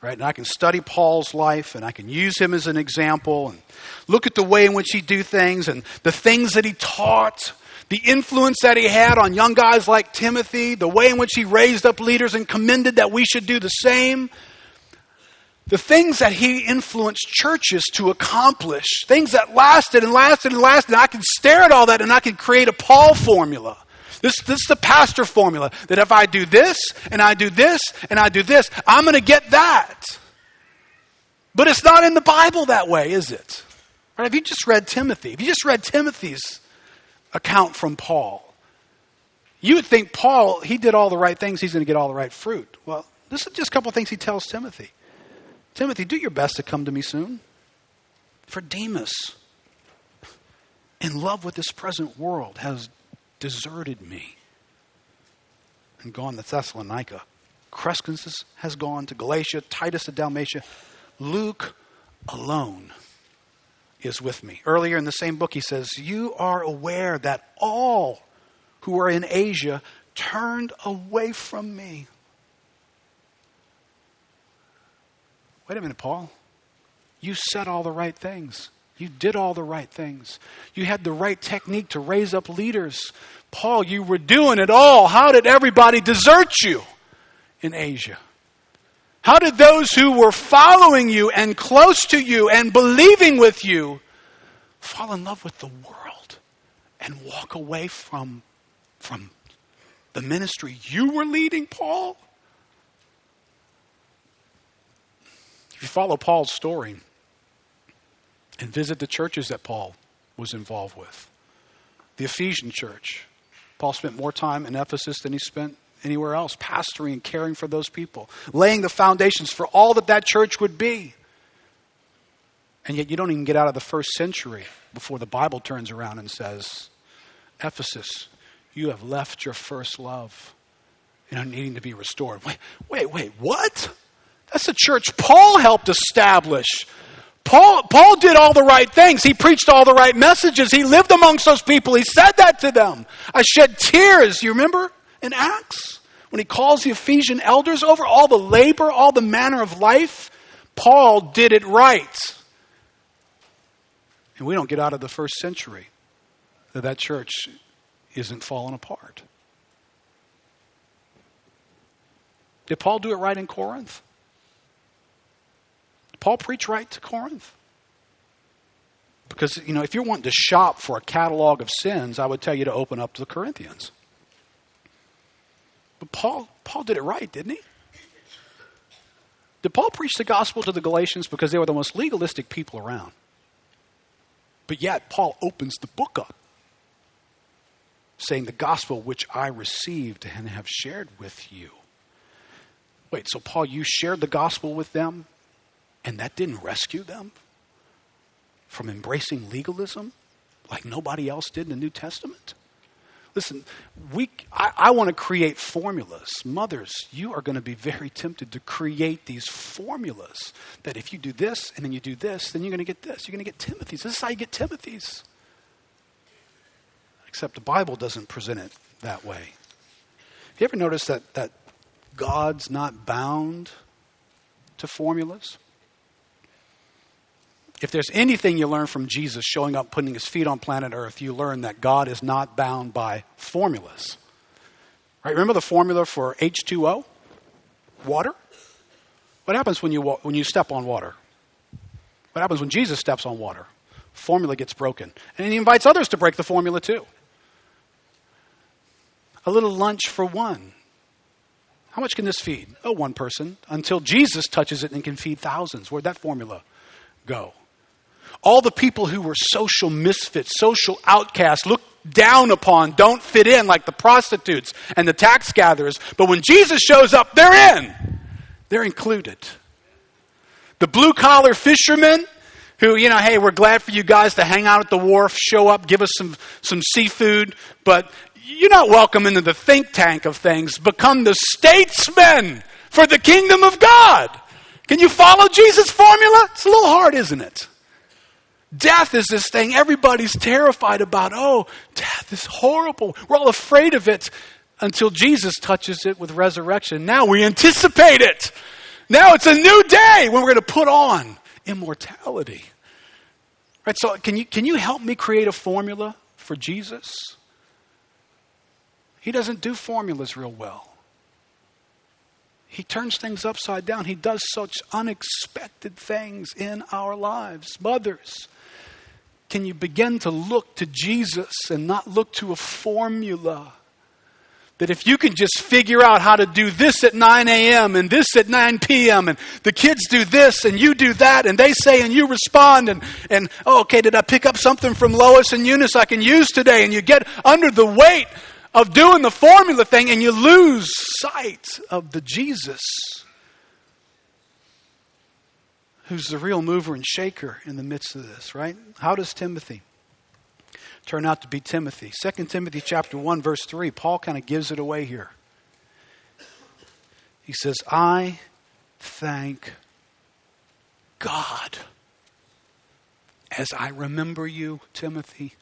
Right? And I can study Paul's life and I can use him as an example and look at the way in which he do things and the things that he taught, the influence that he had on young guys like Timothy, the way in which he raised up leaders and commended that we should do the same. The things that he influenced churches to accomplish, things that lasted and lasted and lasted. And I can stare at all that and I can create a Paul formula. This, this is the pastor formula that if I do this and I do this and I do this, I'm going to get that. But it's not in the Bible that way, is it? Right? You just read Timothy, if you just read Timothy's account from Paul, you would think Paul, he did all the right things, he's going to get all the right fruit. Well, this is just a couple of things he tells Timothy. Timothy, do your best to come to me soon. For Demas, in love with this present world, has deserted me and gone to Thessalonica. Crescens has gone to Galatia, Titus to Dalmatia. Luke alone is with me. Earlier in the same book, he says, You are aware that all who are in Asia turned away from me. Wait a minute, Paul. You said all the right things. You did all the right things. You had the right technique to raise up leaders. Paul, you were doing it all. How did everybody desert you in Asia? How did those who were following you and close to you and believing with you fall in love with the world and walk away from, from the ministry you were leading, Paul? If you follow Paul's story, and visit the churches that Paul was involved with. The Ephesian church. Paul spent more time in Ephesus than he spent anywhere else, pastoring and caring for those people, laying the foundations for all that that church would be. And yet, you don't even get out of the first century before the Bible turns around and says, Ephesus, you have left your first love and are needing to be restored. Wait, wait, wait, what? That's the church Paul helped establish. Paul, Paul did all the right things. He preached all the right messages. He lived amongst those people. He said that to them. I shed tears, you remember, in Acts? When he calls the Ephesian elders over, all the labor, all the manner of life. Paul did it right. And we don't get out of the first century that that church isn't falling apart. Did Paul do it right in Corinth? Paul preached right to Corinth. Because, you know, if you're wanting to shop for a catalog of sins, I would tell you to open up to the Corinthians. But Paul, Paul did it right, didn't he? Did Paul preach the gospel to the Galatians because they were the most legalistic people around? But yet, Paul opens the book up saying, The gospel which I received and have shared with you. Wait, so Paul, you shared the gospel with them, and that didn't rescue them from embracing legalism like nobody else did in the New Testament? Listen, we, I, I want to create formulas. Mothers, you are going to be very tempted to create these formulas that if you do this and then you do this, then you're going to get this. You're going to get Timothy's. This is how you get Timothy's. Except the Bible doesn't present it that way. Have you ever noticed that, that God's not bound to formulas? If there's anything you learn from Jesus showing up, putting his feet on planet Earth, you learn that God is not bound by formulas. Right? Remember the formula for H2O? Water? What happens when you, when you step on water? What happens when Jesus steps on water? Formula gets broken. And he invites others to break the formula too. A little lunch for one. How much can this feed? Oh, one person. Until Jesus touches it and can feed thousands. Where'd that formula go? All the people who were social misfits, social outcasts, looked down upon, don't fit in like the prostitutes and the tax gatherers. But when Jesus shows up, they're in. They're included. The blue collar fishermen who, you know, hey, we're glad for you guys to hang out at the wharf, show up, give us some, some seafood, but you're not welcome into the think tank of things. Become the statesmen for the kingdom of God. Can you follow Jesus' formula? It's a little hard, isn't it? Death is this thing everybody's terrified about. Oh, death is horrible. We're all afraid of it until Jesus touches it with resurrection. Now we anticipate it. Now it's a new day when we're going to put on immortality. Right? So can you can you help me create a formula for Jesus? He doesn't do formulas real well. He turns things upside down. He does such unexpected things in our lives. Mothers, can you begin to look to Jesus and not look to a formula? That if you can just figure out how to do this at 9 a.m. and this at 9 p.m. and the kids do this and you do that and they say and you respond and, and oh, okay, did I pick up something from Lois and Eunice I can use today? And you get under the weight of doing the formula thing and you lose sight of the Jesus who's the real mover and shaker in the midst of this, right? How does Timothy turn out to be Timothy? 2 Timothy chapter 1 verse 3, Paul kind of gives it away here. He says, "I thank God as I remember you, Timothy."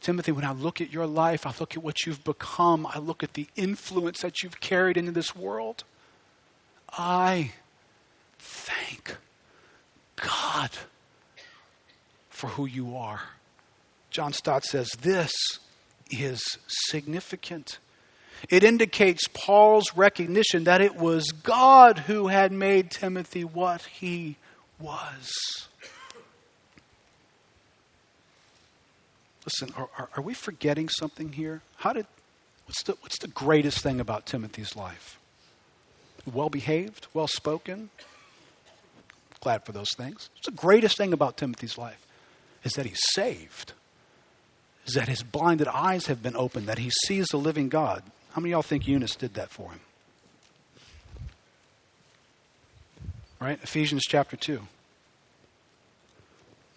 Timothy, when I look at your life, I look at what you've become, I look at the influence that you've carried into this world. I thank God for who you are. John Stott says this is significant. It indicates Paul's recognition that it was God who had made Timothy what he was. Listen, are, are, are we forgetting something here? How did, what's, the, what's the greatest thing about Timothy's life? Well behaved, well spoken, glad for those things. It's the greatest thing about Timothy's life is that he's saved, is that his blinded eyes have been opened, that he sees the living God. How many y'all think Eunice did that for him? Right? Ephesians chapter 2.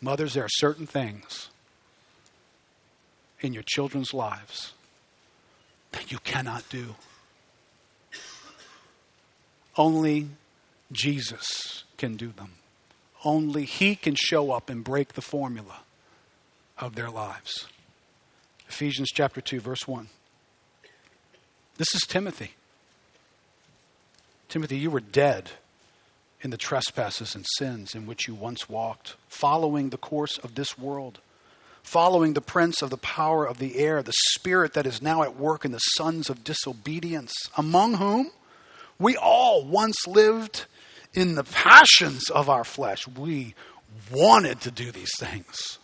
Mothers, there are certain things in your children's lives that you cannot do. Only Jesus can do them. Only He can show up and break the formula of their lives. Ephesians chapter 2, verse 1. This is Timothy. Timothy, you were dead in the trespasses and sins in which you once walked, following the course of this world, following the prince of the power of the air, the spirit that is now at work in the sons of disobedience, among whom we all once lived in the passions of our flesh, we wanted to do these things,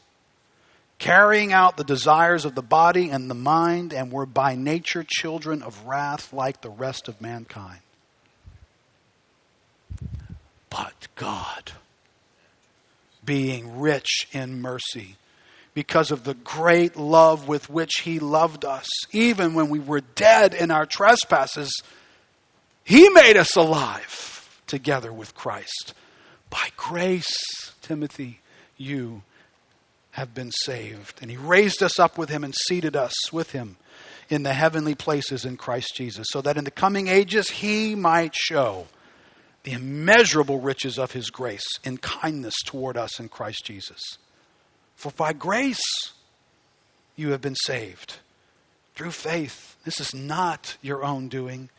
carrying out the desires of the body and the mind, and were by nature children of wrath like the rest of mankind. But God, being rich in mercy, because of the great love with which He loved us, even when we were dead in our trespasses, He made us alive together with Christ. By grace, Timothy, you have been saved. And He raised us up with Him and seated us with Him in the heavenly places in Christ Jesus, so that in the coming ages He might show the immeasurable riches of His grace in kindness toward us in Christ Jesus. For by grace you have been saved through faith. This is not your own doing,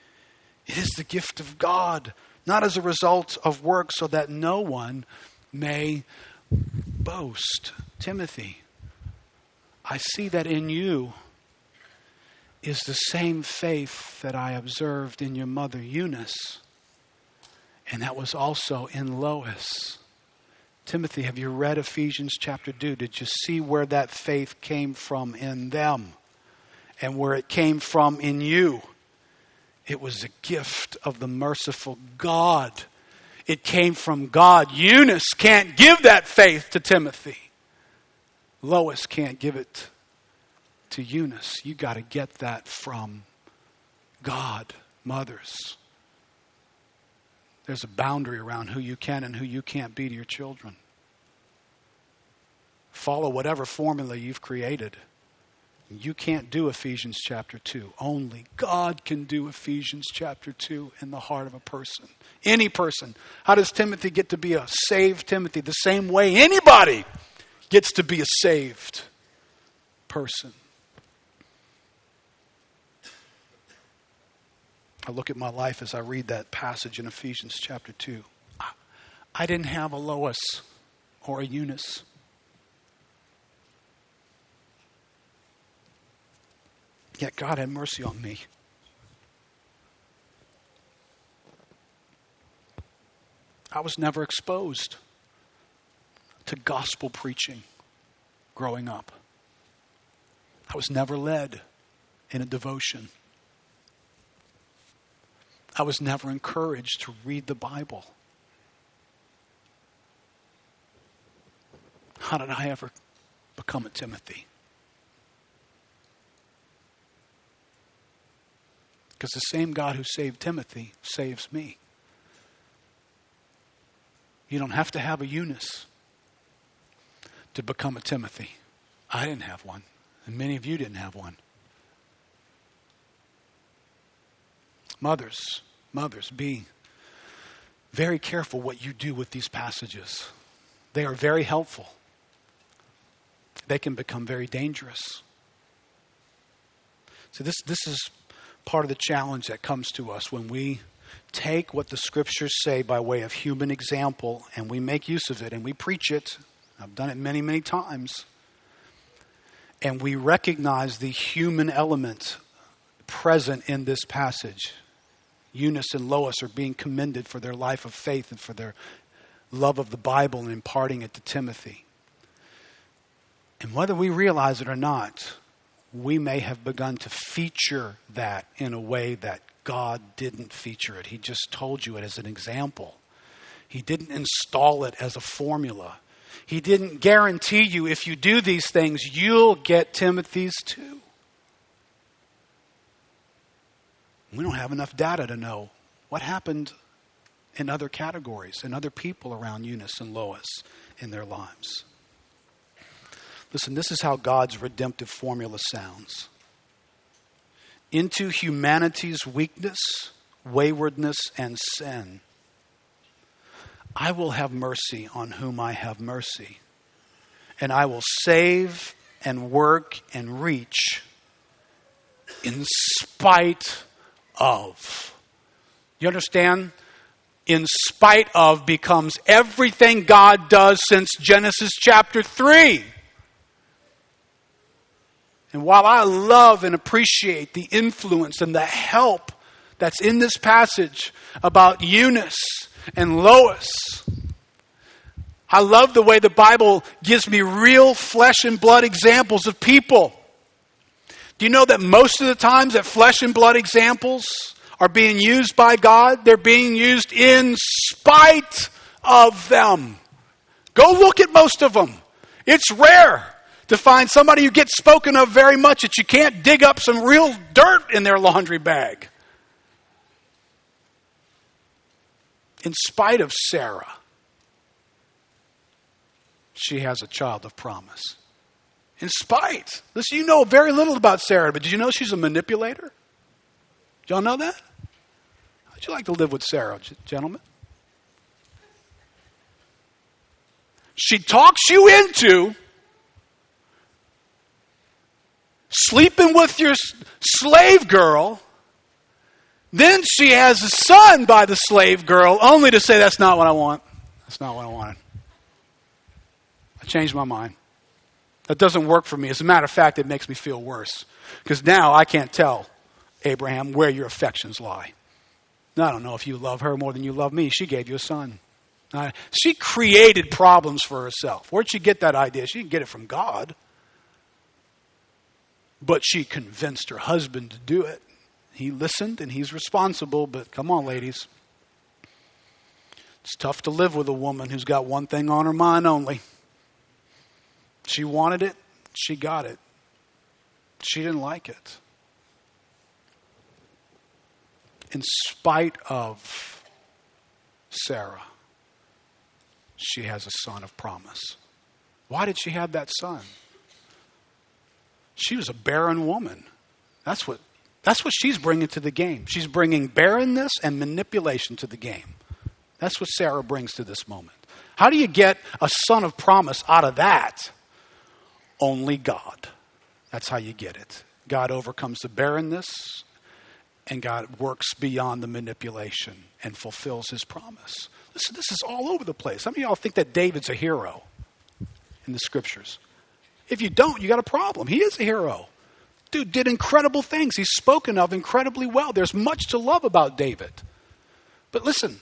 it is the gift of God, not as a result of work, so that no one may boast. Timothy, I see that in you is the same faith that I observed in your mother Eunice, and that was also in Lois. Timothy, have you read Ephesians chapter 2? Did you see where that faith came from in them and where it came from in you? It was a gift of the merciful God. It came from God. Eunice can't give that faith to Timothy. Lois can't give it to Eunice. You got to get that from God, mothers. There's a boundary around who you can and who you can't be to your children. Follow whatever formula you've created. You can't do Ephesians chapter 2. Only God can do Ephesians chapter 2 in the heart of a person. Any person. How does Timothy get to be a saved Timothy? The same way anybody gets to be a saved person. I look at my life as I read that passage in Ephesians chapter 2. I didn't have a Lois or a Eunice. Yet God had mercy on me. I was never exposed to gospel preaching growing up. I was never led in a devotion. I was never encouraged to read the Bible. How did I ever become a Timothy? Because the same God who saved Timothy saves me. You don't have to have a Eunice to become a Timothy. I didn't have one, and many of you didn't have one. Mothers, mothers, be very careful what you do with these passages. They are very helpful, they can become very dangerous. So, this, this is part of the challenge that comes to us when we take what the scriptures say by way of human example and we make use of it and we preach it. I've done it many, many times. And we recognize the human element present in this passage. Eunice and Lois are being commended for their life of faith and for their love of the Bible and imparting it to Timothy. And whether we realize it or not, we may have begun to feature that in a way that God didn't feature it. He just told you it as an example. He didn't install it as a formula. He didn't guarantee you if you do these things, you'll get Timothy's too. We don't have enough data to know what happened in other categories and other people around Eunice and Lois in their lives. Listen, this is how God's redemptive formula sounds. Into humanity's weakness, waywardness, and sin, I will have mercy on whom I have mercy, and I will save and work and reach in spite of. You understand? In spite of becomes everything God does since Genesis chapter 3. And while I love and appreciate the influence and the help that's in this passage about Eunice and Lois, I love the way the Bible gives me real flesh and blood examples of people do you know that most of the times that flesh and blood examples are being used by God, they're being used in spite of them. Go look at most of them. It's rare to find somebody who gets spoken of very much that you can't dig up some real dirt in their laundry bag. In spite of Sarah, she has a child of promise. In spite. Listen, you know very little about Sarah, but did you know she's a manipulator? Y'all know that? How'd you like to live with Sarah, gentlemen? She talks you into sleeping with your slave girl. Then she has a son by the slave girl, only to say, That's not what I want. That's not what I wanted. I changed my mind. That doesn't work for me. As a matter of fact, it makes me feel worse. Because now I can't tell, Abraham, where your affections lie. Now, I don't know if you love her more than you love me. She gave you a son. Uh, she created problems for herself. Where'd she get that idea? She didn't get it from God. But she convinced her husband to do it. He listened and he's responsible, but come on, ladies. It's tough to live with a woman who's got one thing on her mind only. She wanted it, she got it. She didn't like it. In spite of Sarah she has a son of promise. Why did she have that son? She was a barren woman. That's what, that's what she's bringing to the game. She's bringing barrenness and manipulation to the game. That's what Sarah brings to this moment. How do you get a son of promise out of that? Only God. That's how you get it. God overcomes the barrenness, and God works beyond the manipulation and fulfills his promise. Listen, this is all over the place. Some of y'all think that David's a hero in the scriptures. If you don't, you got a problem. He is a hero. Dude did incredible things. He's spoken of incredibly well. There's much to love about David. But listen,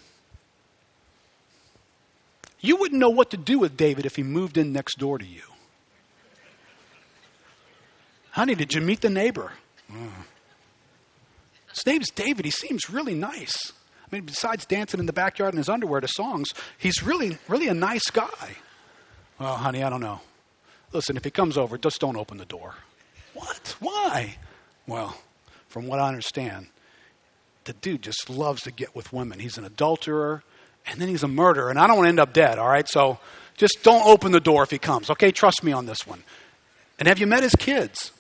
you wouldn't know what to do with David if he moved in next door to you. Honey, did you meet the neighbor? Mm. His name's David. He seems really nice. I mean, besides dancing in the backyard in his underwear to songs, he's really, really a nice guy. Well, honey, I don't know. Listen, if he comes over, just don't open the door. What? Why? Well, from what I understand, the dude just loves to get with women. He's an adulterer, and then he's a murderer, and I don't want to end up dead, all right? So just don't open the door if he comes, okay? Trust me on this one. And have you met his kids?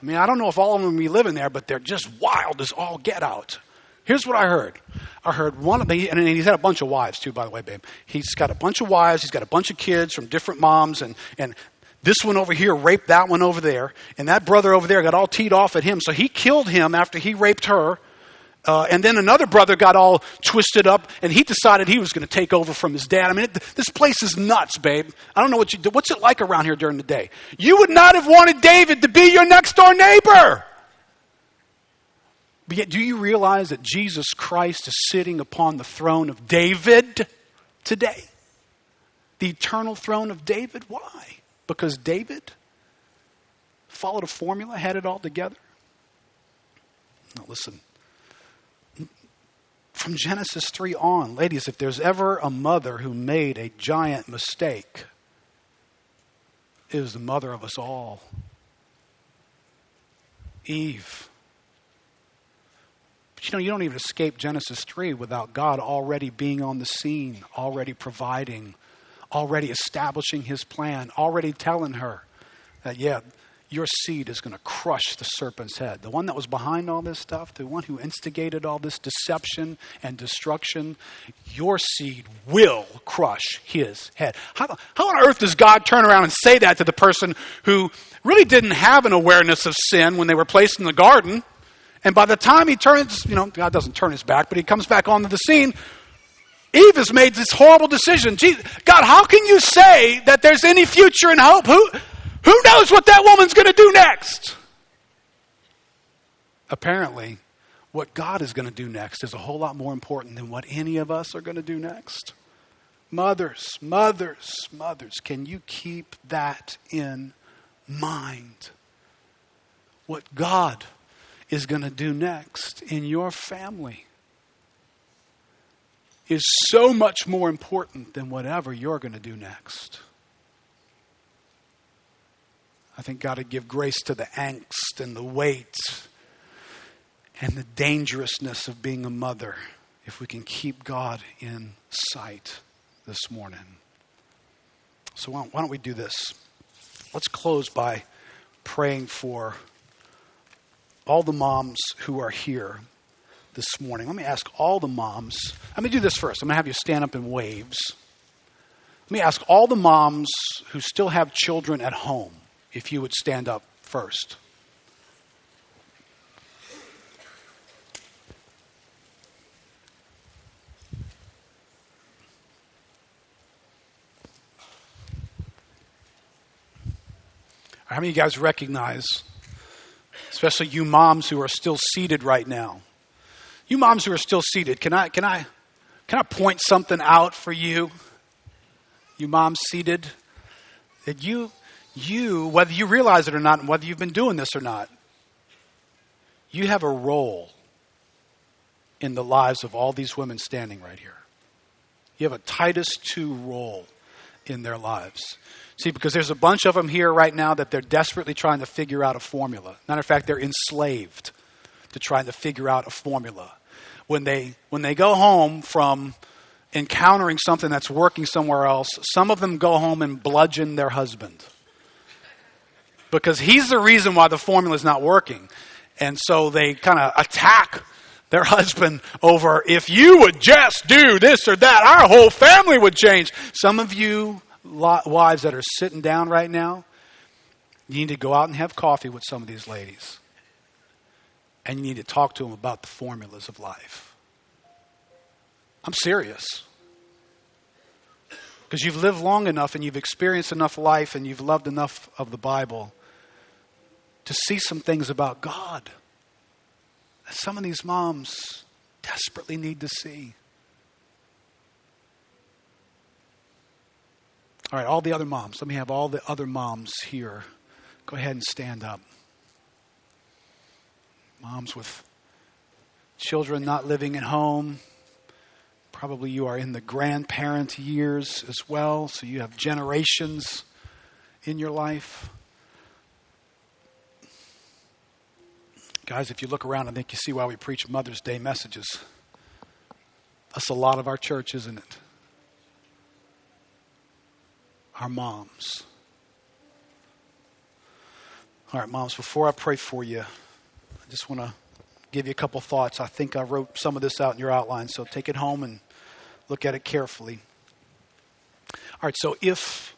I mean, I don't know if all of them be living there, but they're just wild as all get out. Here's what I heard. I heard one of the, and he's had a bunch of wives too, by the way, babe. He's got a bunch of wives. He's got a bunch of kids from different moms, and and this one over here raped that one over there, and that brother over there got all teed off at him. So he killed him after he raped her. Uh, and then another brother got all twisted up, and he decided he was going to take over from his dad. I mean, it, this place is nuts, babe. I don't know what you do. What's it like around here during the day? You would not have wanted David to be your next door neighbor. But yet, do you realize that Jesus Christ is sitting upon the throne of David today? The eternal throne of David? Why? Because David followed a formula, had it all together? Now, listen. From Genesis 3 on, ladies, if there's ever a mother who made a giant mistake, it was the mother of us all. Eve but you know, you don't even escape Genesis 3 without God already being on the scene, already providing, already establishing his plan, already telling her that, yeah, your seed is going to crush the serpent's head. The one that was behind all this stuff, the one who instigated all this deception and destruction, your seed will crush his head. How, how on earth does God turn around and say that to the person who really didn't have an awareness of sin when they were placed in the garden? And by the time he turns, you know, God doesn't turn his back, but he comes back onto the scene, Eve has made this horrible decision. God, how can you say that there's any future and hope? Who, who knows what that woman's going to do next? Apparently, what God is going to do next is a whole lot more important than what any of us are going to do next. Mothers, mothers, mothers, can you keep that in mind? What God is going to do next in your family is so much more important than whatever you're going to do next. I think God would give grace to the angst and the weight and the dangerousness of being a mother if we can keep God in sight this morning. So, why don't we do this? Let's close by praying for all the moms who are here this morning. Let me ask all the moms. Let me do this first. I'm going to have you stand up in waves. Let me ask all the moms who still have children at home if you would stand up first. How many of you guys recognize, especially you moms who are still seated right now? You moms who are still seated, can I, can I, can I point something out for you? You moms seated, that you, you, whether you realize it or not, and whether you've been doing this or not, you have a role in the lives of all these women standing right here. You have a Titus 2 role in their lives. See, because there's a bunch of them here right now that they're desperately trying to figure out a formula. Matter of fact, they're enslaved to trying to figure out a formula. When they, when they go home from encountering something that's working somewhere else, some of them go home and bludgeon their husband. Because he's the reason why the formula is not working. And so they kind of attack their *laughs* husband over if you would just do this or that, our whole family would change. Some of you wives that are sitting down right now, you need to go out and have coffee with some of these ladies. And you need to talk to them about the formulas of life. I'm serious. Because you've lived long enough and you've experienced enough life and you've loved enough of the Bible to see some things about God that some of these moms desperately need to see. All right, all the other moms. Let me have all the other moms here. Go ahead and stand up. Moms with children not living at home. Probably you are in the grandparent years as well, so you have generations in your life. Guys, if you look around, I think you see why we preach Mother's Day messages. That's a lot of our church, isn't it? Our moms. All right, moms, before I pray for you, I just want to give you a couple thoughts. I think I wrote some of this out in your outline, so take it home and look at it carefully. All right, so if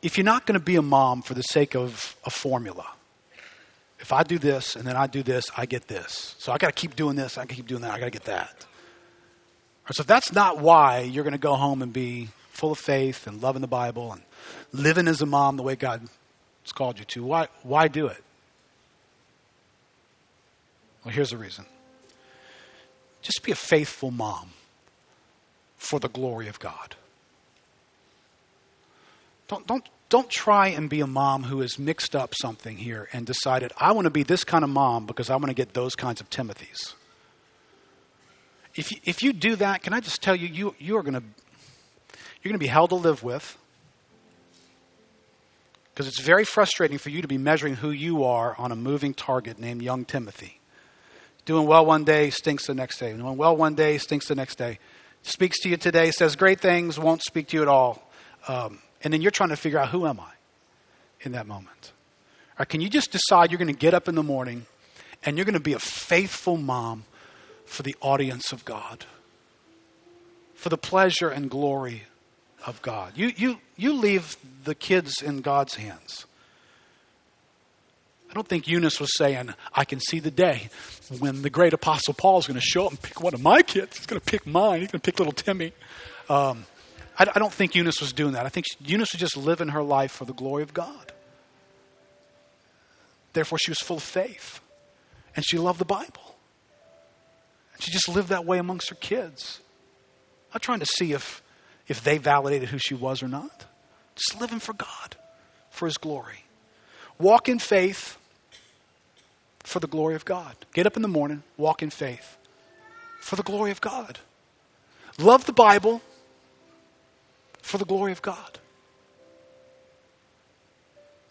if you're not going to be a mom for the sake of a formula, if I do this and then I do this, I get this. So I got to keep doing this, I got to keep doing that, I got to get that. Right, so if that's not why you're going to go home and be full of faith and loving the Bible and living as a mom the way God has called you to, why, why do it? Well, here's the reason just be a faithful mom for the glory of God. Don't, don't, don't try and be a mom who has mixed up something here and decided, I want to be this kind of mom because I want to get those kinds of Timothys. If you, if you do that, can I just tell you, you, you are going to you're going to be hell to live with because it's very frustrating for you to be measuring who you are on a moving target named young Timothy. Doing well one day, stinks the next day. Doing well one day, stinks the next day. Speaks to you today, says great things, won't speak to you at all. Um, and then you're trying to figure out who am I in that moment. Or can you just decide you're going to get up in the morning and you're going to be a faithful mom for the audience of God, for the pleasure and glory of God. You, you, you leave the kids in God's hands. I don't think Eunice was saying, I can see the day when the great apostle Paul is going to show up and pick one of my kids. He's going to pick mine. He's going to pick little Timmy. Um, I, I don't think Eunice was doing that. I think Eunice was just living her life for the glory of God. Therefore, she was full of faith. And she loved the Bible. And she just lived that way amongst her kids. I'm trying to see if if they validated who she was or not. Just living for God, for His glory. Walk in faith for the glory of God. Get up in the morning, walk in faith for the glory of God. Love the Bible for the glory of God.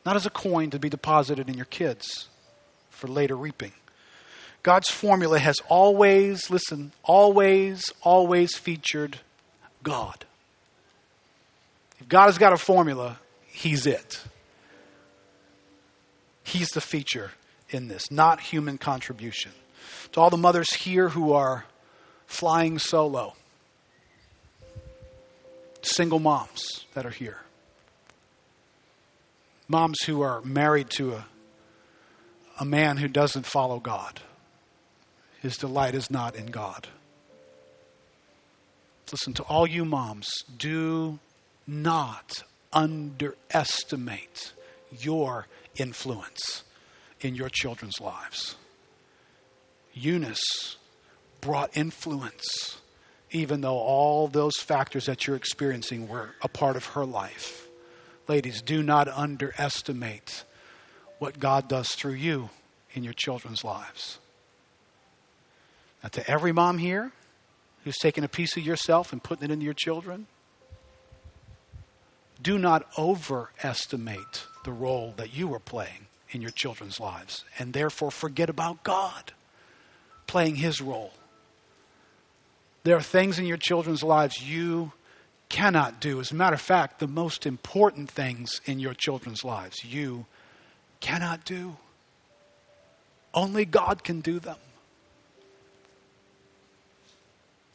Not as a coin to be deposited in your kids for later reaping. God's formula has always, listen, always, always featured God. If God has got a formula, He's it. He's the feature in this, not human contribution. To all the mothers here who are flying solo, single moms that are here, moms who are married to a, a man who doesn't follow God. His delight is not in God. Listen to all you moms, do not underestimate your influence in your children's lives. Eunice brought influence, even though all those factors that you're experiencing were a part of her life. Ladies, do not underestimate what God does through you in your children's lives. Now, to every mom here who's taking a piece of yourself and putting it into your children, do not overestimate the role that you are playing in your children's lives and therefore forget about God playing his role. There are things in your children's lives you cannot do. As a matter of fact, the most important things in your children's lives you cannot do. Only God can do them.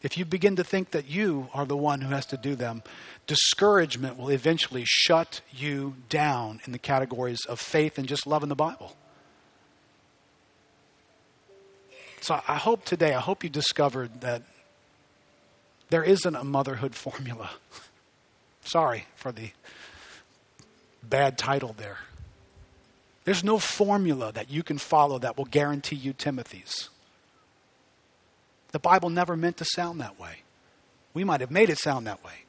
If you begin to think that you are the one who has to do them, discouragement will eventually shut you down in the categories of faith and just loving the Bible. So I hope today, I hope you discovered that there isn't a motherhood formula. *laughs* Sorry for the bad title there. There's no formula that you can follow that will guarantee you Timothy's. The Bible never meant to sound that way. We might have made it sound that way.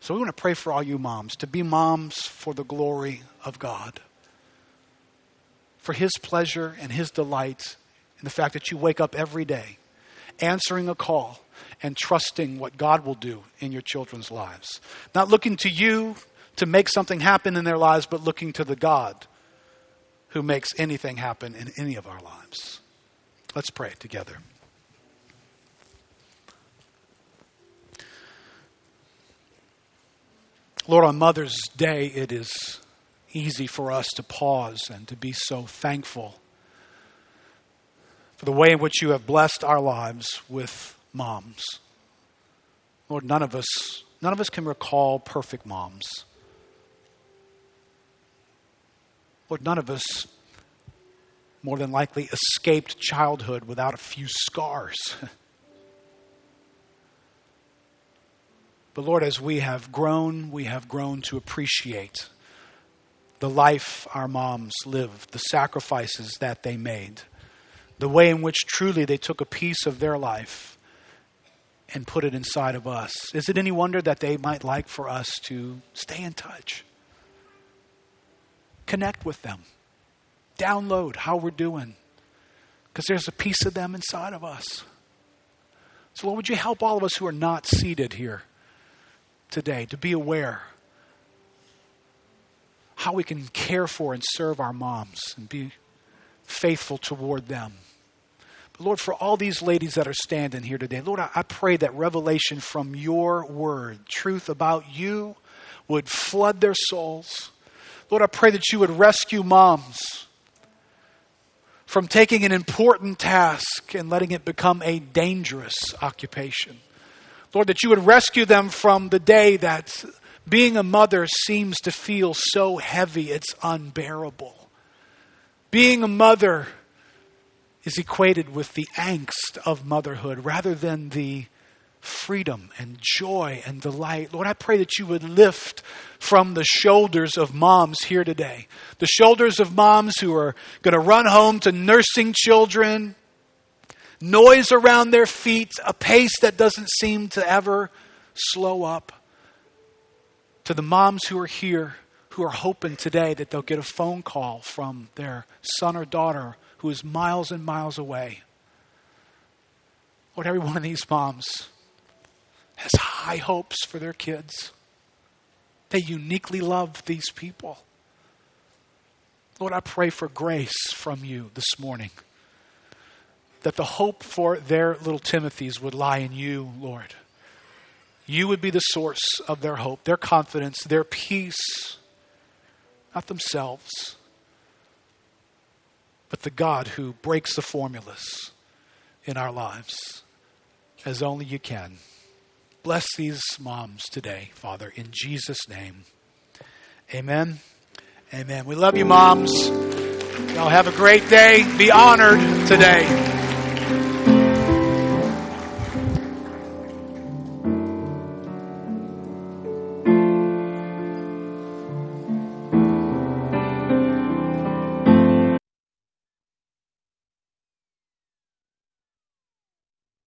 So we want to pray for all you moms to be moms for the glory of God, for His pleasure and His delight in the fact that you wake up every day answering a call and trusting what God will do in your children's lives. Not looking to you to make something happen in their lives, but looking to the God who makes anything happen in any of our lives. Let's pray together. Lord, on Mother's Day, it is easy for us to pause and to be so thankful for the way in which you have blessed our lives with moms. Lord, none of us, none of us can recall perfect moms. Lord, none of us more than likely escaped childhood without a few scars. *laughs* but Lord, as we have grown, we have grown to appreciate the life our moms lived, the sacrifices that they made, the way in which truly they took a piece of their life and put it inside of us. Is it any wonder that they might like for us to stay in touch? Connect with them download how we're doing because there's a piece of them inside of us. So, Lord, would you help all of us who are not seated here today to be aware how we can care for and serve our moms and be faithful toward them. But Lord, for all these ladies that are standing here today, Lord, I, I pray that revelation from your word, truth about you, would flood their souls. Lord, I pray that you would rescue moms from taking an important task and letting it become a dangerous occupation. Lord, that you would rescue them from the day that being a mother seems to feel so heavy it's unbearable. Being a mother is equated with the angst of motherhood rather than the freedom and joy and delight. Lord, I pray that you would lift from the shoulders of moms here today, the shoulders of moms who are going to run home to nursing children, noise around their feet, a pace that doesn't seem to ever slow up, to the moms who are here who are hoping today that they'll get a phone call from their son or daughter who is miles and miles away. Lord, every one of these moms has high hopes for their kids. They uniquely love these people. Lord, I pray for grace from you this morning. That the hope for their little Timothys would lie in you, Lord. You would be the source of their hope, their confidence, their peace, not themselves, but the God who breaks the formulas in our lives as only you can. Bless these moms today, Father, in Jesus' name. Amen. Amen. We love you, moms. Y'all have a great day. Be honored today.